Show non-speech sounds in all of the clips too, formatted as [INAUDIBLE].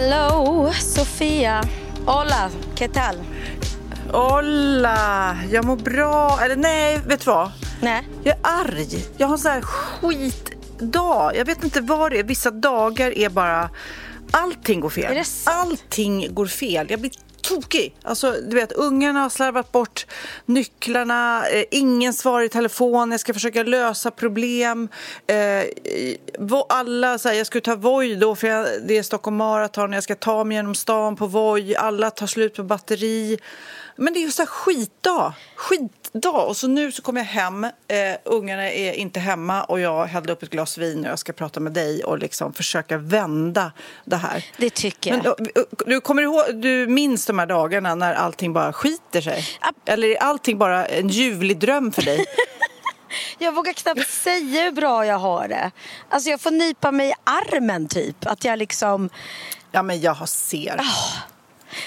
Hello, Sofia. Hola, ¿qué tal? Hola, jag mår bra. Eller nej, vet du vad? Nej. Jag är arg. Jag har en sån här skitdag. Jag vet inte vad det är. Vissa dagar är bara... Allting går fel. Allting går fel. Jag blir tokig. Alltså, du vet, ungarna har slarvat bort nycklarna. Eh, ingen svarar i telefon. Jag ska försöka lösa problem. Eh, alla säger jag ska ta Voi då för jag, det är Stockholm Marathon. Jag ska ta mig genom stan på Voi. Alla tar slut på batteri. Men det är ju så här skitdag. Skitdag. Och så nu så kommer jag hem. Eh, ungarna är inte hemma och jag hällde upp ett glas vin och jag ska prata med dig och liksom försöka vända det här. Det tycker jag. Men, ö, ö, du kommer ihåg, du minns de här dagarna när allting bara skiter sig? Ab- Eller är allting bara en ljuvlig dröm för dig? [LAUGHS] Jag vågar knappt säga hur bra jag har det. Alltså jag får nypa mig i armen typ. Att jag liksom... ja, men jag ser.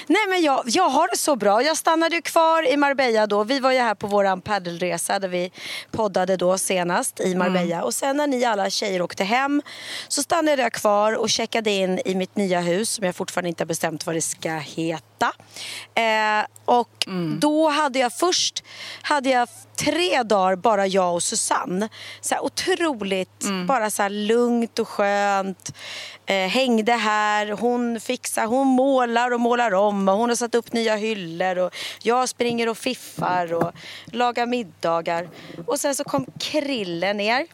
Nej men jag, jag har det så bra. Jag stannade ju kvar i Marbella då. Vi var ju här på våran paddelresa där vi poddade då senast i Marbella. Och sen när ni alla tjejer åkte hem så stannade jag kvar och checkade in i mitt nya hus som jag fortfarande inte har bestämt vad det ska heta. Eh, och då hade jag först hade jag tre dagar bara jag och Susanne. Så här otroligt, bara så här lugnt och skönt. Eh, hängde här, hon fixar, hon målar och målar om och hon har satt upp nya hyllor och jag springer och fiffar och lagar middagar. Och sen så kom Krille ner.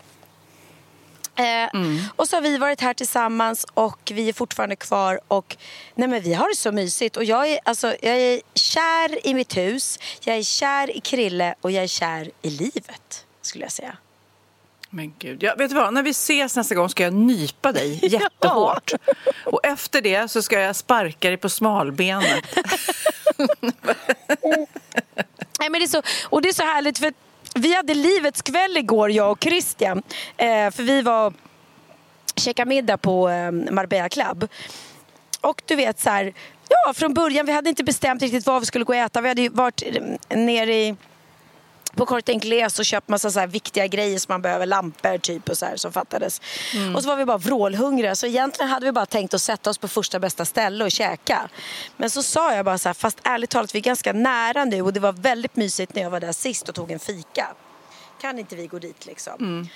Eh, Och så har vi varit här tillsammans och vi är fortfarande kvar och nej men vi har det så mysigt och jag är, alltså, jag är kär i mitt hus, jag är kär i Krille och jag är kär i livet skulle jag säga. Men gud, ja, vet du vad? När vi ses nästa gång ska jag nypa dig [LAUGHS] jättehårt. Och efter det så ska jag sparka dig på smalbenet. [LAUGHS] Nej, men det är så, och det är så härligt för vi hade livets kväll igår jag och Christian. Eh, för vi var käkade middag på eh, Marbella Club. Och du vet så här, ja från början vi hade inte bestämt riktigt vad vi skulle gå och äta. Vi hade ju varit eh, nere i på Corte Inglés och köpt massa så här viktiga grejer som man behöver, lampor typ och så här som fattades. Och så var vi bara vrålhungriga så egentligen hade vi bara tänkt att sätta oss på första bästa ställe och käka. Men så sa jag bara så här, fast ärligt talat vi är ganska nära nu och det var väldigt mysigt när jag var där sist och tog en fika. Kan inte vi gå dit liksom?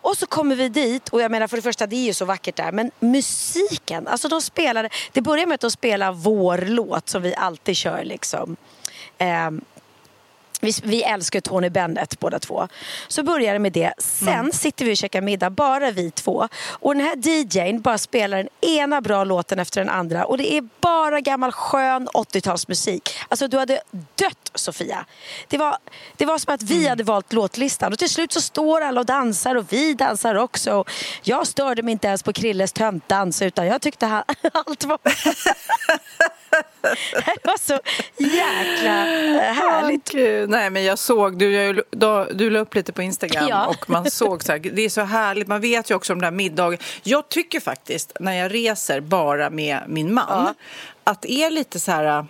Och så kommer vi dit och jag menar för det första det är ju så vackert där men musiken, alltså de spelade, det börjar med att de spelar vår låt som vi alltid kör liksom. Ehm, vi, vi älskar Tony Bennett båda två. Så börjar det med det. Sen sitter vi och käkar middag, bara vi två. Och den här DJn bara spelar den ena bra låten efter den andra. Och det är bara gammal skön 80-talsmusik. Alltså du hade dött Sofia. Det var, det var som att vi hade valt låtlistan. Och till slut så står alla och dansar och vi dansar också. Och jag störde mig inte ens på Krilles töntdans utan jag tyckte han, [LAUGHS] allt var... [LAUGHS] [LAUGHS] det var så jäkla härligt. Nej, men jag såg, du, jag, du la upp lite på Instagram Ja. och man såg så här, det är så härligt, man vet ju också om den här middagen. Jag tycker faktiskt, när jag reser bara med min man, att det är lite så här,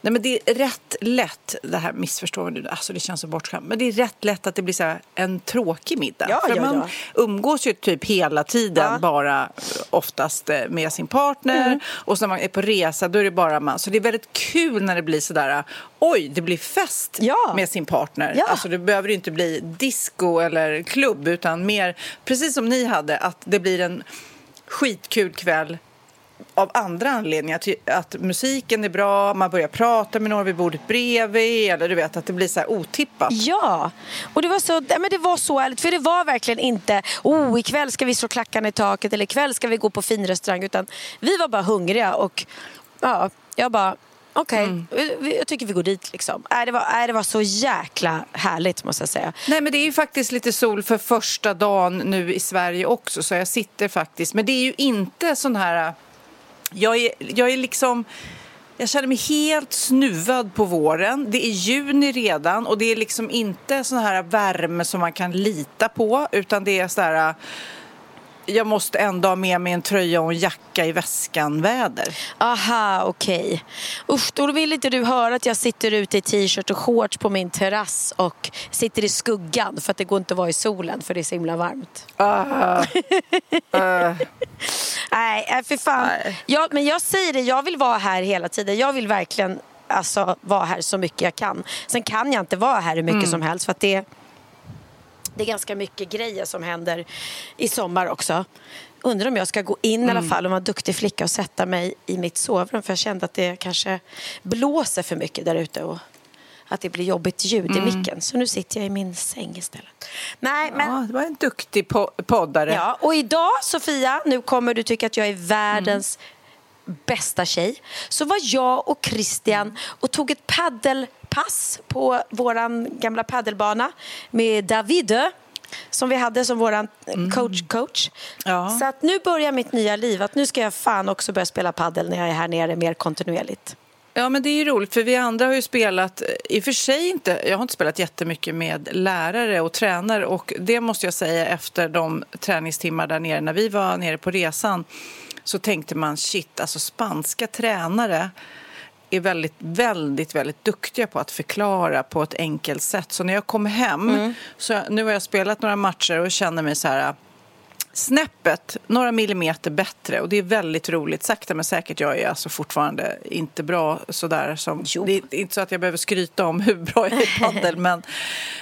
Nej, men det är rätt lätt, det här missförstår du, alltså det känns så bortskämt, men det är rätt lätt att det blir så här en tråkig middag. Ja, För ja, man ja. umgås ju typ hela tiden, bara oftast eh, med sin partner. Mm. Och så när man är på resa, då är det bara man. Så det är väldigt kul när det blir så där, oj, det blir fest med sin partner. Ja. Alltså det behöver inte bli disco eller klubb, utan mer, precis som ni hade, att det blir en skitkul kväll av andra anledningar. Att musiken är bra, man börjar prata med några vid bordet bredvid eller du vet att det blir så här otippat. Ja, och det var så, men det var så ärligt. För det var verkligen inte, oh ikväll ska vi slå klackarna i taket eller ikväll ska vi gå på finrestaurang. Utan vi var bara hungriga och ja, jag bara, okej, vi- jag tycker vi går dit liksom. Nej, det, var, nej, det var så jäkla härligt måste jag säga. Nej men det är ju faktiskt lite sol för första dagen nu i Sverige också så jag sitter faktiskt, men det är ju inte sån här, jag är, jag är liksom jag känner mig helt snuvad på våren. Det är juni redan och det är liksom inte sån här värme som man kan lita på utan det är så här jag måste ändå ha med mig en tröja och en jacka i väskan-väder. Aha, okej. Usch, då vill inte du höra att jag sitter ute i t-shirt och shorts på min terrass och sitter i skuggan för att det går inte att vara i solen för det är så himla varmt. [LAUGHS] Nej, äh, för fan. Nej. Ja, men jag säger det, jag vill vara här hela tiden. Jag vill verkligen alltså, vara här så mycket jag kan. Sen kan jag inte vara här hur mycket som helst för att det, det är ganska mycket grejer som händer i sommar också. Undrar om jag ska gå in i alla fall och vara en duktig flicka och sätta mig i mitt sovrum för jag kände att det kanske blåser för mycket där ute och att det blir jobbigt ljud i micken. Så nu sitter jag i min säng istället. Nej, men Ja, det var en duktig po- poddare. Ja, och idag Sofia, nu kommer du tycka att jag är världens bästa tjej. Så var jag och Christian och tog ett paddelpass på våran gamla paddelbana med David som vi hade som våran coach-coach. Ja. Så att nu börjar mitt nya liv. Att nu ska jag fan också börja spela paddel när jag är här nere mer kontinuerligt. Ja, men det är ju roligt för vi andra har ju spelat, i och för sig inte, jag har inte spelat jättemycket med lärare och tränare och det måste jag säga efter de träningstimmar där nere när vi var nere på resan så tänkte man shit, alltså spanska tränare är väldigt, väldigt, väldigt duktiga på att förklara på ett enkelt sätt. Så när jag kom hem, så nu har jag spelat några matcher och känner mig så här snäppet, några millimeter bättre och det är väldigt roligt. Sakta men säkert, jag är alltså fortfarande inte bra sådär som... Jo. Det är inte så att jag behöver skryta om hur bra jag är i padel men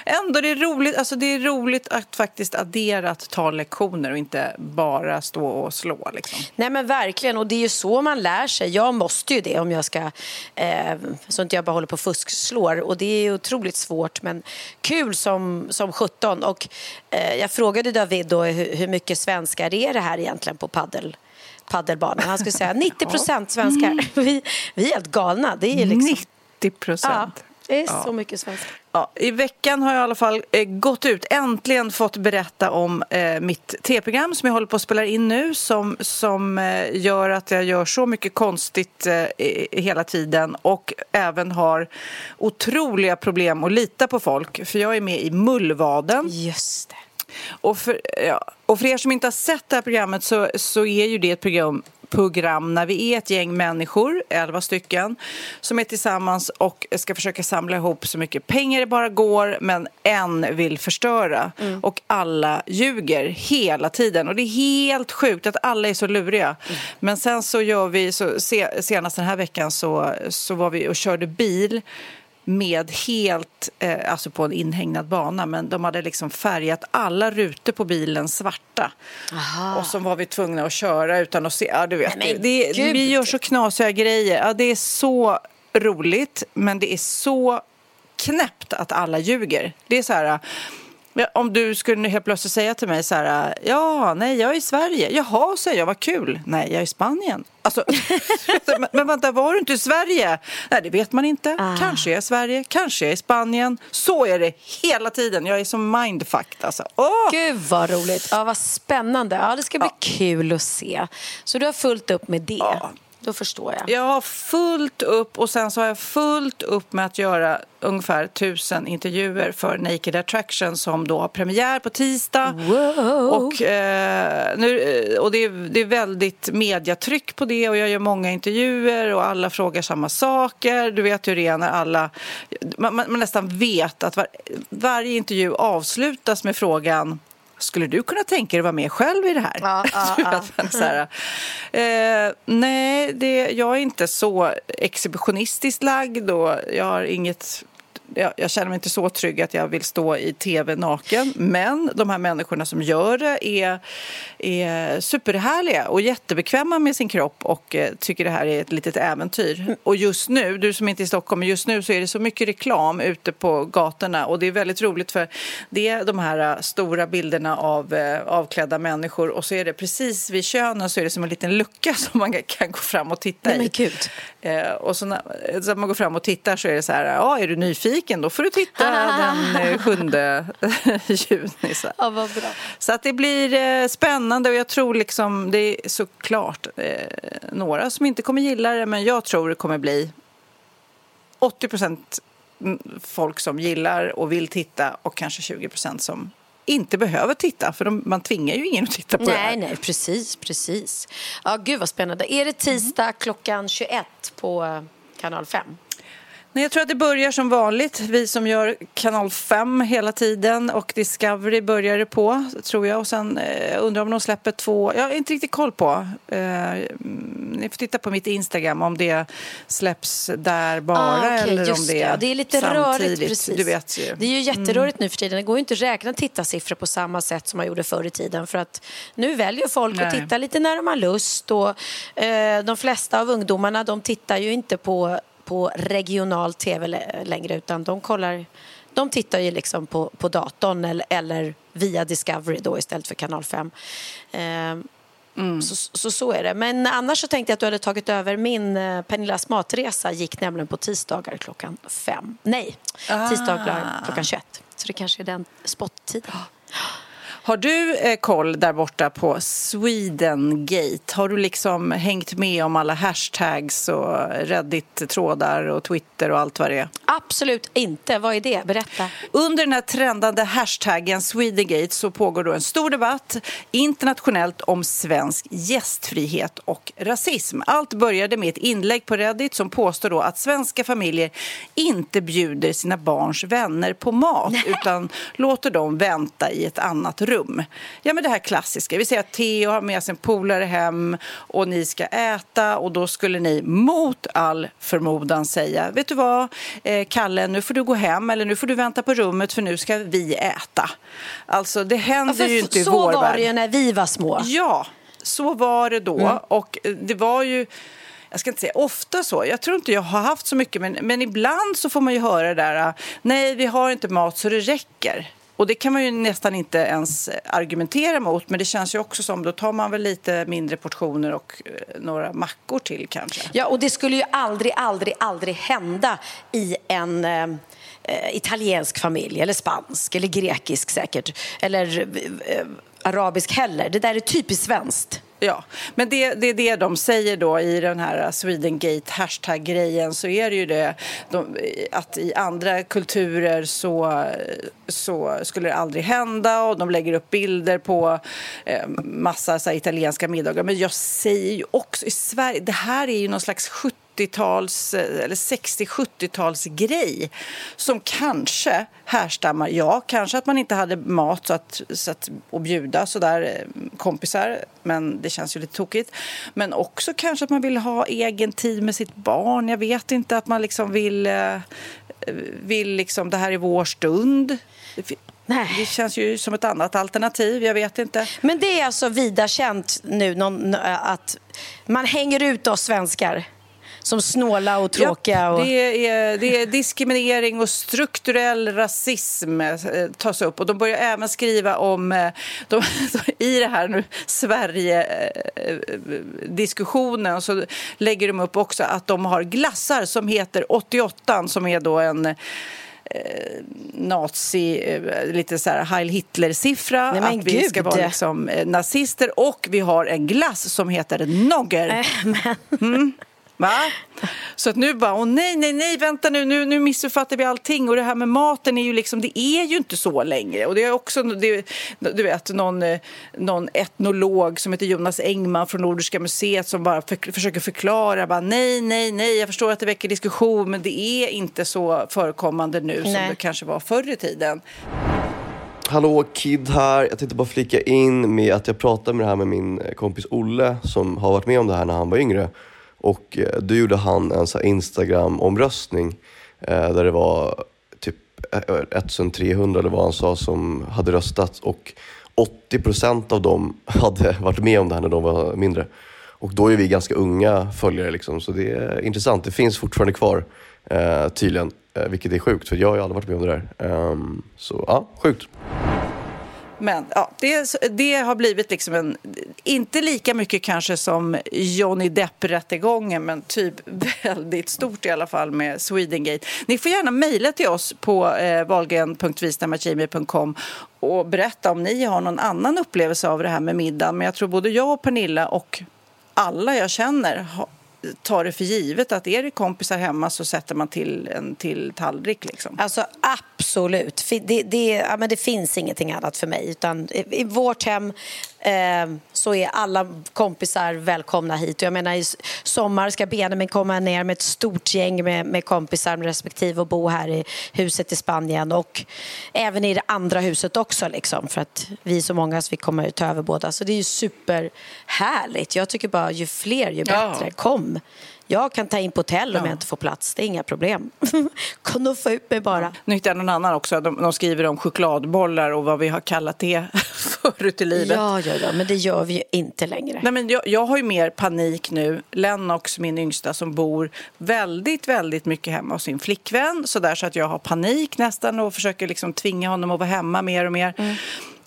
ändå det är roligt, alltså det är roligt att faktiskt addera att ta lektioner och inte bara stå och slå liksom. Nej men verkligen, och det är ju så man lär sig. Jag måste ju det om jag ska, eh, så inte jag bara håller på och fuskslår. Och det är otroligt svårt men kul som, som 17. Och eh, jag frågade David då hur, hur mycket svenskar är det här egentligen på paddel, paddelbanan. Han skulle säga [LAUGHS] 90 procent svenskar. [LAUGHS] Vi, vi är helt galna. Det är liksom, 90 ja, procent. det är så mycket svenskar. Ja, I veckan har jag i alla fall eh, gått ut, äntligen fått berätta om eh, mitt tv-program som jag håller på att spela in nu som, som eh, gör att jag gör så mycket konstigt eh, hela tiden och även har otroliga problem att lita på folk för jag är med i Mullvaden. Just det. Och för, ja, och för er som inte har sett det här programmet så, så är ju det ett program, program när vi är ett gäng människor, elva stycken, som är tillsammans och ska försöka samla ihop så mycket pengar det bara går, men en vill förstöra. Och alla ljuger hela tiden. Och det är helt sjukt att alla är så luriga. Men sen så gör vi, så se, senast den här veckan så, så var vi och körde bil med helt, eh, alltså på en inhägnad bana, men de hade liksom färgat alla rutor på bilen svarta. Och så var vi tvungna att köra utan att se, ja du vet, Nej, det, gud. vi gör så knasiga grejer. Ja, det är så roligt, men det är så knäppt att alla ljuger. Det är så här... ja, Om du skulle helt plötsligt säga till mig så här, ja, nej, jag är i Sverige. Jaha, säger jag, vad kul. Nej, jag är i Spanien. Alltså, [LAUGHS] men, men vänta, var du inte i Sverige? Nej, det vet man inte. Kanske jag är i Sverige, kanske jag är i Spanien. Så är det hela tiden. Jag är som mindfucked alltså. Åh! Gud vad roligt. Ja, vad spännande. Ja, det ska bli kul att se. Så du har fullt upp med det. Ja. Då förstår jag. Jag har fullt upp och sen så har jag fullt upp med att göra ungefär tusen intervjuer för Naked Attraction som då har premiär på tisdag. Wow. Och, eh, nu, och det, är, det är väldigt mediatryck på det och jag gör många intervjuer och alla frågar samma saker. Du vet hur det är när alla... Man, man, man nästan vet att var, varje intervju avslutas med frågan skulle du kunna tänka dig att vara med själv i det här? Ja, ja, [LAUGHS] ja. här, eh, nej, det, jag är inte så exhibitionistiskt lagd och jag har inget jag, jag, känner mig inte så trygg att jag vill stå i tv naken. Men de här människorna som gör det är, är superhärliga och jättebekväma med sin kropp och eh, tycker det här är ett litet äventyr. Och just nu, du som inte är i Stockholm, just nu så är det så mycket reklam ute på gatorna och det är väldigt roligt för det är de här eh, stora bilderna av eh, avklädda människor och så är det precis vid könen så är det som en liten lucka [LAUGHS] som man kan gå fram och titta Nej, i. gud. Och så när, så när man går fram och tittar så är det så här, ja, är du nyfiken då får du titta den eh, 7 [LAUGHS] juni. Så. Ja, vad bra. Så att det blir eh, spännande och jag tror liksom det är såklart eh, några som inte kommer gilla det men jag tror det kommer bli 80 procent folk som gillar och vill titta och kanske 20 procent som inte behöver titta för de, man tvingar ju ingen att titta på det här. Nej, nej, precis, precis. Ja, gud vad spännande. Är det tisdag klockan 21 på eh, kanal 5? Nej, jag tror att det börjar som vanligt. Vi som gör kanal 5 hela tiden och Discovery börjar det på, tror jag. Och sen eh, undrar om de släpper två. Jag har inte riktigt koll på. Eh, ni får titta på mitt Instagram om det släpps där bara Ah, okej, eller om det det. är Ja, det är lite samtidigt. rörigt, precis. Du vet ju. Det är ju jätterörigt nu för tiden. Det går ju inte att räkna tittarsiffror på samma sätt som man gjorde förr i tiden. För att nu väljer folk att Nej. titta lite när de har lust. Och, eh, de flesta av ungdomarna de tittar ju inte på, på regional tv lä- längre utan de kollar de tittar ju liksom på, på datorn eller, eller via Discovery då istället för kanal 5. Eh, Så, så så är det. Men annars så tänkte jag att du hade tagit över min eh, Pernillas matresa gick nämligen på tisdagar klockan fem. Nej, tisdagar klockan 21. Så det kanske är den spottiden. Har du eh, koll där borta på Swedengate? Har du liksom hängt med om alla hashtags och Reddit-trådar och Twitter och allt vad det är? Absolut inte. Vad är det? Berätta. Under den här trendande hashtaggen Swedengate så pågår då en stor debatt internationellt om svensk gästfrihet och rasism. Allt började med ett inlägg på Reddit som påstår då att svenska familjer inte bjuder sina barns vänner på mat utan låter dem vänta i ett annat rum. Ja, men det här klassiska. Vi säger att Theo har med sig en polare hem och ni ska äta och då skulle ni mot all förmodan säga vet du vad, eh, Kalle, nu får du gå hem eller nu får du vänta på rummet för nu ska vi äta. Alltså, det händer För ju inte i så vår var värld. det ju när vi var små. Ja, så var det då. Och eh, det var ju, jag ska inte säga ofta så, jag tror inte jag har haft så mycket, men, men ibland så får man ju höra det där, nej vi har inte mat så det räcker. Och det kan man ju nästan inte ens argumentera mot, men det känns ju också som, då tar man väl lite mindre portioner och eh, några mackor till kanske. Ja, och det skulle ju aldrig, aldrig, aldrig hända i en eh, italiensk familj, eller spansk, eller grekisk säkert, eller eh, arabisk heller. Det där är typiskt svenskt. Ja, men det, det är det de säger då i den här Swedengate hashtag-grejen så är det ju det de, att i andra kulturer så, så skulle det aldrig hända och de lägger upp bilder på eh, massa så här, italienska middagar. Men jag säger ju också i Sverige, det här är ju någon slags 70-tals eller 60-70-tals grej som kanske härstammar, ja, kanske att man inte hade mat så att, så att, att bjuda sådär eh, kompisar, men det känns ju lite tokigt. Men också kanske att man vill ha egen tid med sitt barn. Jag vet inte, att man liksom vill, eh, vill liksom, det här är vår stund. Nej. det känns ju som ett annat alternativ, jag vet inte. Men det är alltså vida känt nu någon, att man hänger ut oss svenskar som snåla och tråkiga. Ja, det, är, det är diskriminering och strukturell rasism eh, tas upp. Och de börjar även skriva om, eh, de, [LAUGHS] i det här nu Sverige-diskussionen så lägger de upp också att de har glassar som heter 88 som är då en nazi, eh, lite så här Heil Hitler-siffra. Att vi ska gud. vara liksom eh, nazister. Och vi har en glass som heter Nogger. Mm. Va? Så att nu bara, åh nej, nej, nej, vänta nu, nu, nu missuppfattar vi allting. Och det här med maten är ju liksom, det är ju inte så längre. Och det är också, det, du vet, någon, eh, någon etnolog som heter Jonas Engman från Nordiska museet som bara för, försöker förklara, bara, nej, nej, nej, jag förstår att det väcker diskussion, men det är inte så förekommande nu som Nej. det kanske var förr i tiden. Hallå, Kid här. Jag tänkte bara flika in med att jag pratade med det här med min eh, kompis Olle som har varit med om det här när han var yngre. Och eh, då gjorde han en så här Instagram-omröstning eh, där det var typ eh, 1300 eller vad han sa som hade röstat och 80% av dem [LAUGHS] hade varit med om det här när de var mindre. Och då är vi ganska unga följare liksom, så det är intressant. Det finns fortfarande kvar eh, tydligen, eh, vilket är sjukt för jag har ju aldrig varit med om det där. Ehm, så ja, sjukt. Men ja, det, det har blivit liksom en, inte lika mycket kanske som Johnny Depp-rättegången, men typ [LAUGHS] väldigt stort i alla fall med Swedengate. Ni får gärna mejla till oss på eh, valgren.vistamagimi.com och berätta om ni har någon annan upplevelse av det här med middagen. Men jag tror både jag och Pernilla och alla jag känner tar det för givet att är det kompisar hemma så sätter man till en till tallrik. Liksom. Alltså absolut. Det, det, ja, men det finns ingenting annat för mig. Utan i, I vårt hem eh, så är alla kompisar välkomna hit. Och jag menar, I sommar ska Benjamin komma ner med ett stort gäng med, med kompisar med respektive och bo här i huset i Spanien. Och även i det andra huset också. Liksom, för att vi är så många så vi kommer ta över båda. Så det är ju superhärligt. Jag tycker bara ju fler ju Ja. bättre. Jag kan ta in på hotell om Ja. jag inte får plats. Det är inga problem. [LAUGHS] Knuffa ut mig bara. Nu hittade jag någon annan också. De, de skriver om chokladbollar och vad vi har kallat det [LAUGHS] förut i livet. Ja, ja, ja, men det gör vi ju inte längre. Nej, men jag, jag har ju mer panik nu. Lennox, min yngsta, som bor väldigt, väldigt mycket hemma hos sin flickvän. Så, där, så att jag har panik nästan och försöker liksom tvinga honom att vara hemma mer och mer. Mm.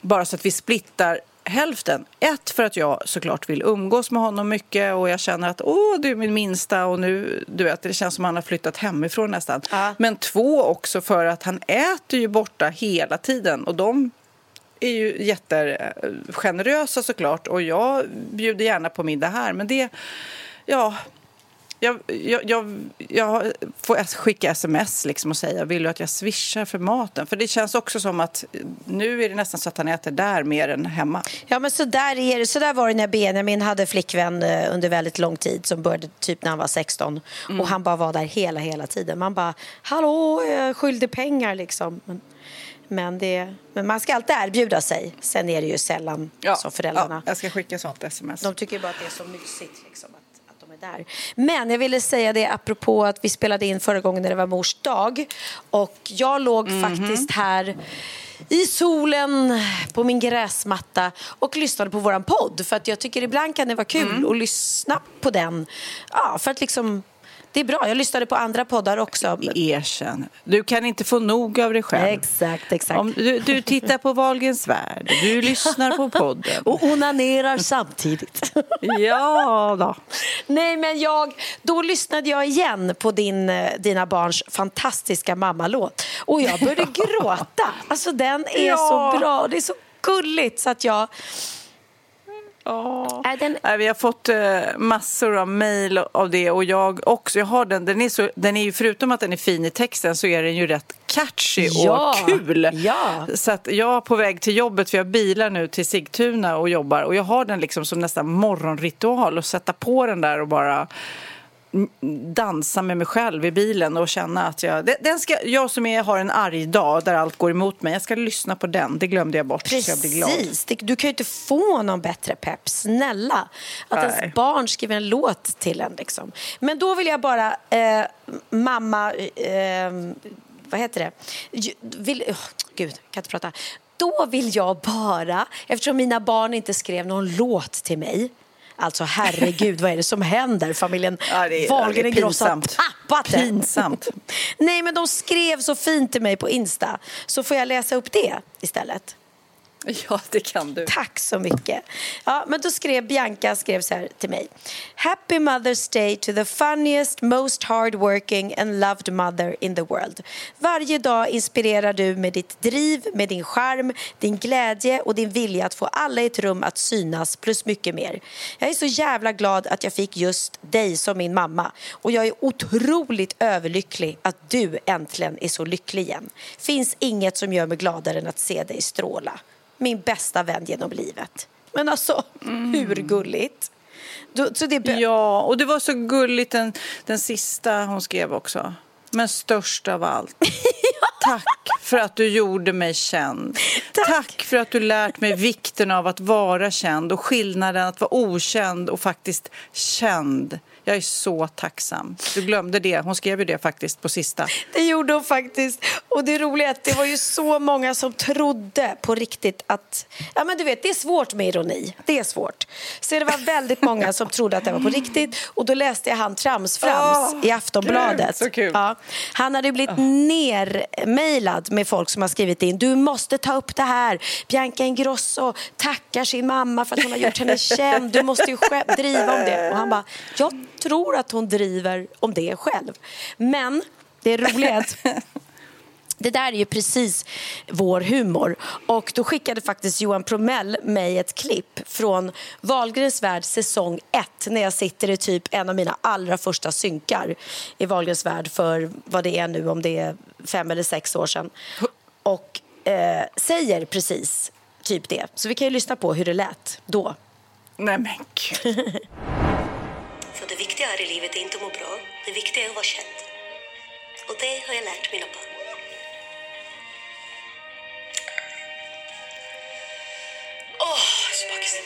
Bara så att vi splittar hälften. Ett, för att jag såklart vill umgås med honom mycket och jag känner att åh, du är min minsta och nu, du vet, det känns som att han har flyttat hemifrån nästan. Ja. Men två, också för att han äter ju borta hela tiden och de är ju jättegenerösa såklart och jag bjuder gärna på middag här men det, ja, jag, jag, jag, jag får skicka sms liksom och säga vill du att jag swishar för maten? För det känns också som att nu är det nästan så att han äter där mer än hemma. Ja, men så där, är det. så där var det när Benjamin hade flickvän eh, under väldigt lång tid som började typ när han var 16 Mm. och han bara var där hela, hela tiden. Man bara, hallå, jag skyllde pengar liksom. Men, men, det, men man ska alltid erbjuda sig. Sen är det ju sällan som föräldrarna. Ja, jag ska skicka sånt sms. De tycker bara att det är så mysigt liksom, att, där. Men jag ville säga det apropå att vi spelade in förra gången när det var mors dag. Och jag låg Mhm. faktiskt här i solen på min gräsmatta och lyssnade på våran podd. För att jag tycker ibland kan det vara kul Mm. att lyssna på den. Ja, för att liksom... Det är bra. Jag lyssnade på andra poddar också. Erkänn. Du kan inte få nog av dig själv. Exakt, exakt. Om du, du tittar på Wahlgrens värld, du lyssnar på podden. [LAUGHS] Och onanerar samtidigt. [LAUGHS] Ja då. Nej, men jag, då lyssnade jag igen på din, eh, dina barns fantastiska mammalåt och jag började [LAUGHS] gråta. Alltså den är Ja. så bra det är så gulligt så att jag... Är den... Vi har fått eh, massor av mejl av det och jag också. Jag har den. Den är, så, den är ju, förutom att den är fin i texten så är den ju rätt catchy Ja, och kul. ja. Så att jag är på väg till jobbet, för jag bilar nu till Sigtuna och jobbar. Och jag har den liksom som nästan morgonritual att sätta på den där och bara dansa med mig själv i bilen och känna att jag... den- ska, jag som är, har en arg dag där allt går emot mig, jag ska lyssna på den. Det glömde jag bort, så jag blir glad. Precis. Du kan ju inte få någon bättre pepp. Snälla. Att Nej. ens barn skriver en låt till en. Liksom. Men då vill jag bara, eh, mamma, eh, vad heter det? Vill, oh, gud, jag kan inte prata. Då vill jag bara, eftersom mina barn inte skrev någon låt till mig Alltså herregud, vad är det som händer? Familjen [LAUGHS] Ja, Wahlgren är Ingrosso har tappat det. Pinsamt. [LAUGHS] Nej, men de skrev så fint till mig på Insta. Så får jag läsa upp det istället. [LAUGHS] Ja, det kan du. Tack så mycket. Ja, men då skrev Bianca skrev så här till mig. Happy Mother's Day to the funniest, most hardworking and loved mother in the world. Varje dag inspirerar du med ditt driv, med din charm, din glädje och din vilja att få alla i ett rum att synas plus mycket mer. Jag är så jävla glad att jag fick just dig som min mamma och jag är otroligt överlycklig att du äntligen är så lycklig igen. Finns inget som gör mig gladare än att se dig stråla min bästa vän genom livet. Men alltså, hur gulligt? Så det Ja, och det var så gulligt den, den sista hon skrev också. Men störst av allt. [LAUGHS] Tack för att du gjorde mig känd. Tack. för att du lärt mig vikten av att vara känd och skillnaden att vara okänd och faktiskt känd. Jag är så tacksam. Du glömde det. Hon skrev ju det faktiskt på sista. Det gjorde hon faktiskt. Och det roliga är att det var ju så många som trodde på riktigt att... Ja men du vet, det är svårt med ironi. Det är svårt. Så det var väldigt många som trodde att det var på riktigt. Och då läste jag han Tramsframs Åh, i Aftonbladet. kul, kul. Ja. Han hade blivit nermailad med folk som har skrivit in. Du måste ta upp det här. Bianca Ingrosso tackar sin mamma för att hon har gjort henne [LAUGHS] känd. Du måste ju driva om det. Och han bara, jag tror att hon driver om det själv. Men det är att [LAUGHS] det där är ju precis vår humor. Och då skickade faktiskt Johan Promell mig ett klipp från Wahlgrens värld säsong 1 när jag sitter i typ en av mina allra första synkar i Wahlgrens värld för vad det är nu, om det är fem eller sex år sedan. Och eh, säger precis typ det. Så vi kan ju lyssna på hur det lät då. Nej men gud. [LAUGHS] För det viktiga här i livet är inte att må bra. Det viktiga är att vara känd. Och det har jag lärt mina barn. Åh, oh, så bakis.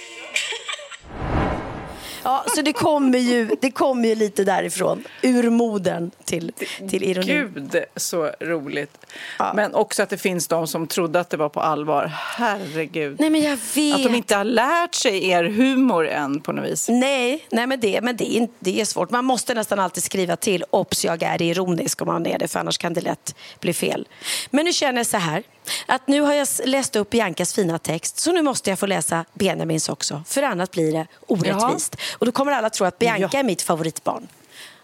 Ja, så det kommer ju, det kommer ju lite därifrån. Ur modern till, till ironi. Gud, så roligt. Men också att det finns de som trodde att det var på allvar. Herregud. Nej, men jag vet. Att de inte har lärt sig er humor än på något vis. Nej, nej men, det, men det, är, det är svårt. Man måste nästan alltid skriva till obs, jag är ironisk om man är det, för annars kan det lätt bli fel. Men nu känner jag så här, att nu har jag läst upp Biancas fina text, så nu måste jag få läsa Benjamins också, för annars blir det orättvist. Och då kommer alla tro att Bianca Ja. är mitt favoritbarn.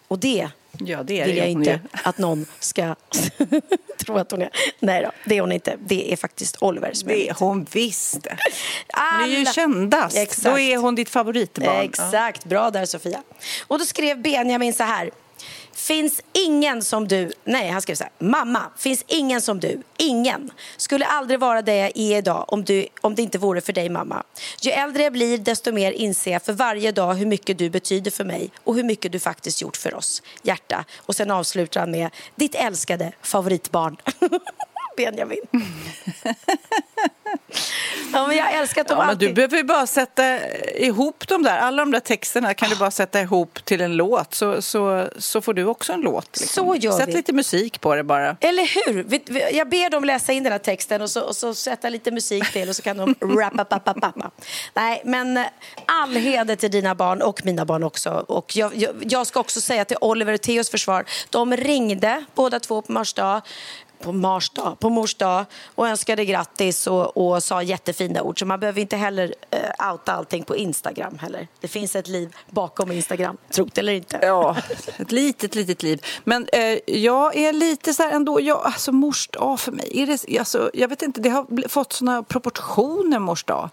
Och det Ja, det är vill jag inte [LAUGHS] att någon ska [LAUGHS] tro att hon är. Nej då, det är hon inte. Det är faktiskt Oliver som Det är hon visst. [LAUGHS] Hon är ju Alla- kändast. Exakt. Då är hon ditt favoritbarn. Exakt, bra där Sofia. Och då skrev Benjamin så här. Finns ingen som du, nej han skrev så här, mamma, finns ingen som du, ingen. Skulle aldrig vara det jag är idag om, du, om det inte vore för dig mamma. Ju äldre jag blir desto mer inser jag för varje dag hur mycket du betyder för mig och hur mycket du faktiskt gjort för oss. Hjärta. Och sen avslutar han med ditt älskade favoritbarn. [LAUGHS] Benjamin. [LAUGHS] ja, men jag älskar de Ja, men du behöver ju bara sätta ihop de där, alla de där texterna kan du bara sätta ihop till en låt så, så, så får du också en låt. liksom. Så gör Sätt vi. lite musik på det bara. Eller hur? Jag ber dem läsa in den här texten och så, och så sätta lite musik till och så kan de [LAUGHS] rappa pappa pappa. Nej, men eh, all heder till dina barn och mina barn också. Och jag, jag, jag ska också säga till Oliver och Theos försvar. De ringde båda två på Mars dag på Mars dag, på mors dag och önskade grattis och, och sa jättefina ord. Så man behöver inte heller uh, outa allting på Instagram heller. Det finns ett liv bakom Instagram, tro det eller inte. Ja, ett litet, litet liv. Men eh, jag är lite så här ändå, jag, alltså mors dag för mig, är det, alltså, jag vet inte, det har fått såna proportioner mors dag.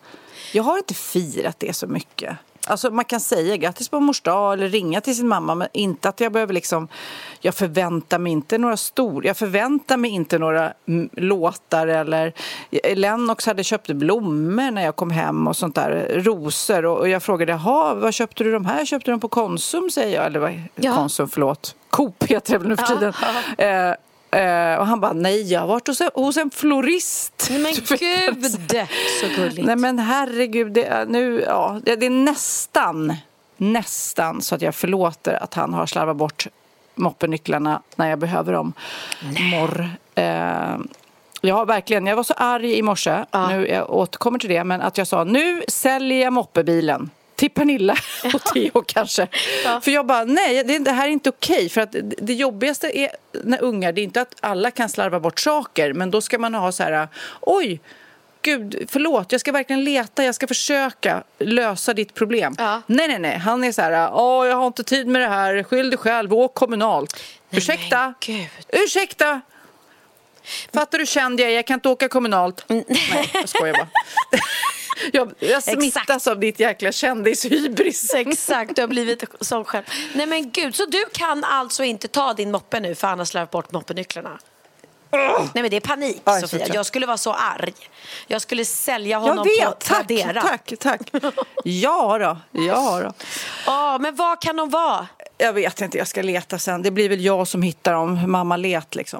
Jag har inte firat det så mycket. Alltså man kan säga grattis på mors dag eller ringa till sin mamma men inte att jag behöver liksom Jag förväntar mig inte några stor Jag förväntar mig inte några mm, låtar eller Lennox hade köpt blommor när jag kom hem och sånt där Rosor och, och jag frågade Jaha, vad köpte du de här? Köpte du dem på Konsum säger jag eller vad, Ja. Konsum, förlåt Coop heter det väl nu för tiden [LAUGHS] Eh, eh, och han bara, nej jag har varit hos en, hos en florist. Nej, Men [LAUGHS] gud, så gulligt. Nej men herregud, det är, nu, ja, det, det är nästan, nästan så att jag förlåter att han har slarvat bort moppenycklarna när jag behöver dem. Morr. Eh, ja, verkligen. Jag var så arg i morse. Nu, jag återkommer till det. Men att jag sa, nu säljer jag moppebilen. Till Pernilla och Theo kanske. För jag bara, nej det, det här är inte okej. För att det, det jobbigaste är när ungar, det är inte att alla kan slarva bort saker. Men då ska man ha så här, oj, gud, förlåt, jag ska verkligen leta, jag ska försöka lösa ditt problem. Ja. Nej, nej, nej, han är så här, åh, jag har inte tid med det här, skyll dig själv, åk kommunalt. Nej, Ursäkta, ursäkta. Fattar du känd jag är, jag kan inte åka kommunalt. Mm. Nej, jag skojar bara. [LAUGHS] jag, jag smittas av ditt jäkla kändishybris. Exakt, du har blivit sån själv. Nej men gud, så du kan alltså inte ta din moppe nu för han har slarvat bort moppenycklarna? Nej men det är panik Aj, Sofia. Jag skulle vara så arg. Jag skulle sälja Jag honom på vet, tack, Tradera. tack, tack. Ja då, ja då. Ja, men vad kan de vara? Jag vet inte, jag ska leta sen. Det blir väl jag som hittar dem, mamma let liksom.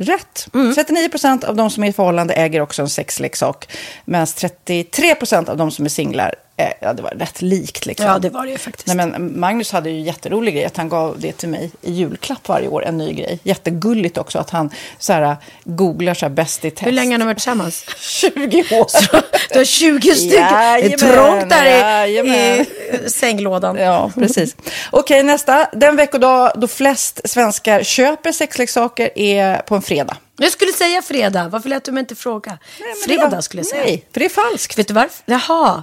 Rätt. 39 procent av de som är i förhållande äger också en sexleksak. Medan 33 procent av de som är singlar, eh, ja det var rätt likt. Liksom. Ja, det var det ju faktiskt. Nej, men Magnus hade ju jätterolig grej att han gav det till mig i julklapp varje år, en ny grej. Jättegulligt också att han så här, googlar så här, bäst i test. Hur länge har ni varit tillsammans? [LAUGHS] 20 år. [LAUGHS] Du har 20 stycken. Det är Jajamän, trångt där i, jajamän. i sänglådan. Ja, precis. Okej, nästa. Den veckodag då flest svenskar köper sexleksaker är på en fredag. Jag skulle säga fredag. Varför lät du mig inte fråga? Nej, fredag var- skulle jag säga. Nej, för det är falskt. Vet du varför? Jaha.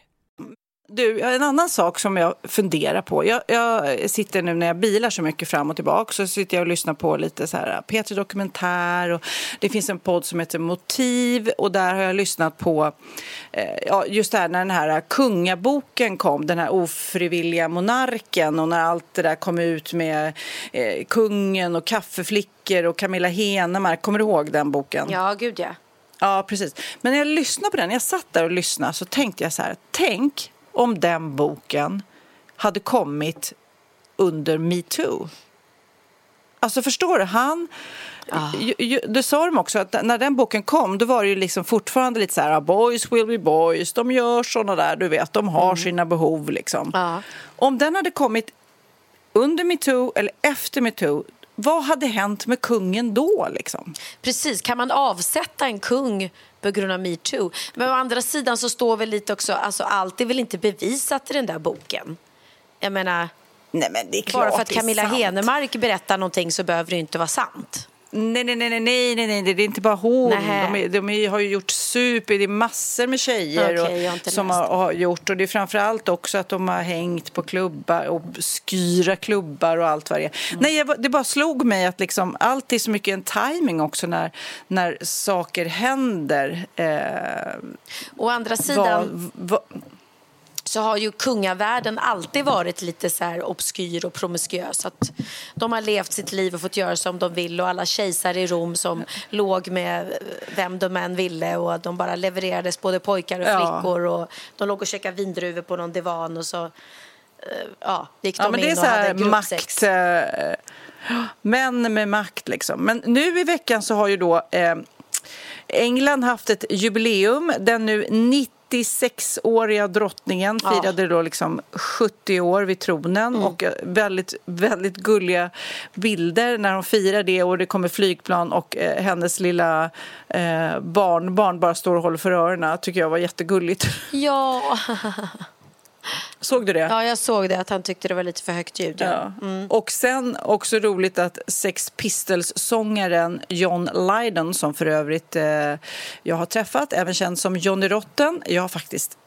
Du, en annan sak som jag funderar på. Jag, jag, sitter nu när jag bilar så mycket fram och tillbaka så sitter jag och lyssnar på lite så här P3 Dokumentär och det finns en podd som heter Motiv och där har jag lyssnat på eh, just det här när den här kungaboken kom, den här ofrivilliga monarken och när allt det där kom ut med eh, kungen och kaffeflickor och Camilla Henemark. Kommer du ihåg den boken? Ja, gud ja. Ja, precis. Men när jag lyssnade på den, jag satt där och lyssnade så tänkte jag så här, tänk om den boken hade kommit under metoo. Alltså förstår du? Han... Ah. Det sa de också, att när den boken kom då var det ju liksom fortfarande lite så här ah, boys will be boys, de gör såna där, du vet, de har mm. sina behov liksom. Ah. Om den hade kommit under metoo eller efter metoo vad hade hänt med kungen då? Liksom? Precis, kan man avsätta en kung på grund av metoo? Men å andra sidan så står väl lite också, alltså allt är väl inte bevisat i den där boken? Jag menar, Nej, men det är klart bara för att Camilla Henemark berättar någonting så behöver det inte vara sant. Nej, nej, nej, nej, nej, nej, det är inte bara hon. De, är, de är, har ju gjort super, det är massor med tjejer okay, och, som har, har, gjort. Och det är framförallt också att de har hängt på klubbar och skyra klubbar och allt vad det är. Mm. Nej, jag, det bara slog mig att liksom, allt är så mycket en timing också när, när saker händer. Eh, Å andra sidan... Va, va, så har ju kungavärlden alltid varit lite så här obskyr och promiskuös. Att de har levt sitt liv och fått göra som de vill och alla kejsare i Rom som låg med vem de än ville och de bara levererades både pojkar och flickor ja. och de låg och käkade vindruvor på någon divan och så eh, ja, gick de ja, men in det är så här makt, äh, Män med makt liksom. Men nu i veckan så har ju då eh, England haft ett jubileum. Den nu 90 96-åriga drottningen firade ja. då liksom 70 år vid tronen mm. och eh, väldigt, väldigt gulliga bilder när hon firar det och det kommer flygplan och eh, hennes lilla eh, barn, barn bara står och håller för öronen. tycker jag var jättegulligt. Ja. [LAUGHS] [LAUGHS] Såg du det? Ja, jag såg det. Att han tyckte det var lite för högt ljud. Ja. Mm. Och sen också roligt att Sex Pistols-sångaren John Lydon, som för övrigt eh, jag har träffat, även känd som Johnny Rotten. Jag har faktiskt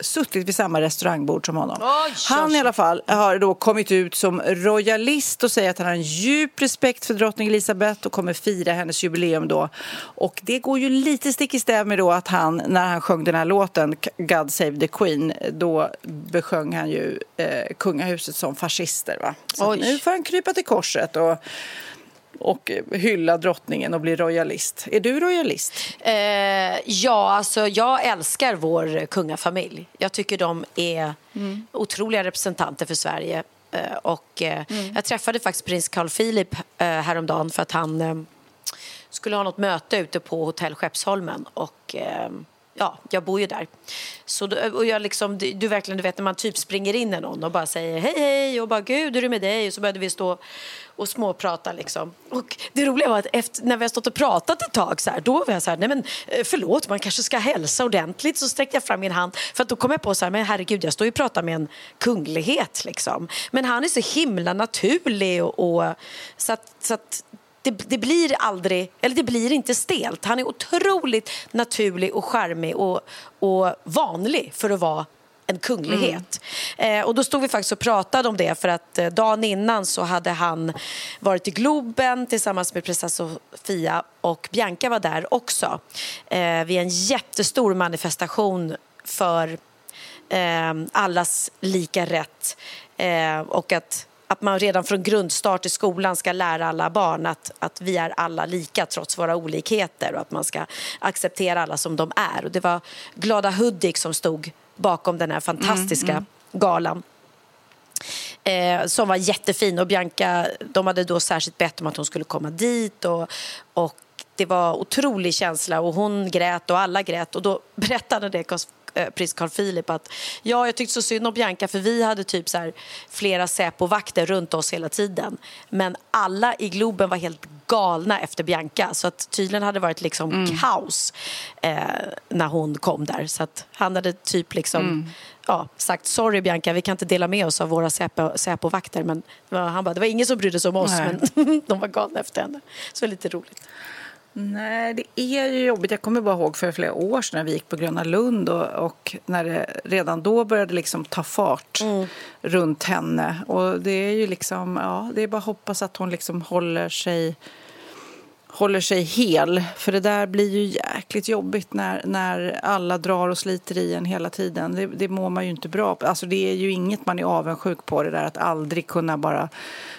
suttit vid samma restaurangbord som honom. Oj, han i alla fall har då kommit ut som royalist och säger att han har en djup respekt för drottning Elizabeth och kommer fira hennes jubileum då. Och det går ju lite stick i stäv med då att han, när han sjöng den här låten God Save the Queen, då besjöng han ju eh, kungahuset som fascister. Va? Så nu får han krypa till korset och och hylla drottningen och bli royalist. Är du royalist? Eh, ja, alltså jag älskar vår kungafamilj. Jag tycker de är mm. otroliga representanter för Sverige. Eh, och, eh, mm. Jag träffade faktiskt prins Carl Philip eh, häromdagen för att han eh, skulle ha något möte ute på hotell Skeppsholmen. Och, eh, ja, jag bor ju där. Så och jag liksom, du, du, verkligen, du vet när man typ springer in i någon och bara säger hej hej och bara gud hur är det med dig? Och så började vi stå och småprata liksom. Och det roliga var att efter, när vi har stått och pratat ett tag så här, då var jag så här, nej men eh, förlåt man kanske ska hälsa ordentligt. Så sträckte jag fram min hand för att då kom jag på så här, men herregud jag står ju och pratar med en kunglighet liksom. Men han är så himla naturlig och, och så att, så att det, det, blir aldrig, eller det blir inte stelt. Han är otroligt naturlig och charmig och, och vanlig för att vara en kunglighet. Mm. Eh, och då stod vi faktiskt och pratade om det för att eh, dagen innan så hade han varit i Globen tillsammans med prinsessa Sofia och Bianca var där också eh, vid en jättestor manifestation för eh, allas lika rätt eh, och att att man redan från grundstart i skolan ska lära alla barn att, att vi är alla lika trots våra olikheter och att man ska acceptera alla som de är. Och det var Glada Hudik som stod bakom den här fantastiska mm, mm. galan. Eh, som var jättefin och Bianca, de hade då särskilt bett om att hon skulle komma dit och, och det var otrolig känsla och hon grät och alla grät och då [LAUGHS] berättade det prins Carl Philip att ja, jag tyckte så synd om Bianca för vi hade typ så här, flera Säpo-vakter runt oss hela tiden. Men alla i Globen var helt galna efter Bianca så att tydligen hade det varit liksom Mm. kaos eh, när hon kom där. Så att han hade typ liksom Mm. ja, sagt sorry Bianca, vi kan inte dela med oss av våra Säpo- Säpo-vakter. Men han bara, det var ingen som brydde sig om oss Nej. men [LAUGHS] de var galna efter henne. Så det lite roligt. Nej, det är ju jobbigt. Jag kommer bara ihåg för flera år sedan när vi gick på Gröna Lund och, och när det redan då började liksom ta fart runt henne. Och det är ju liksom, ja, det är bara att hoppas att hon liksom håller sig håller sig hel. För det där blir ju jäkligt jobbigt när, när alla drar och sliter i en hela tiden. Det, det mår man ju inte bra på. Alltså det är ju inget man är avundsjuk på det där att aldrig kunna bara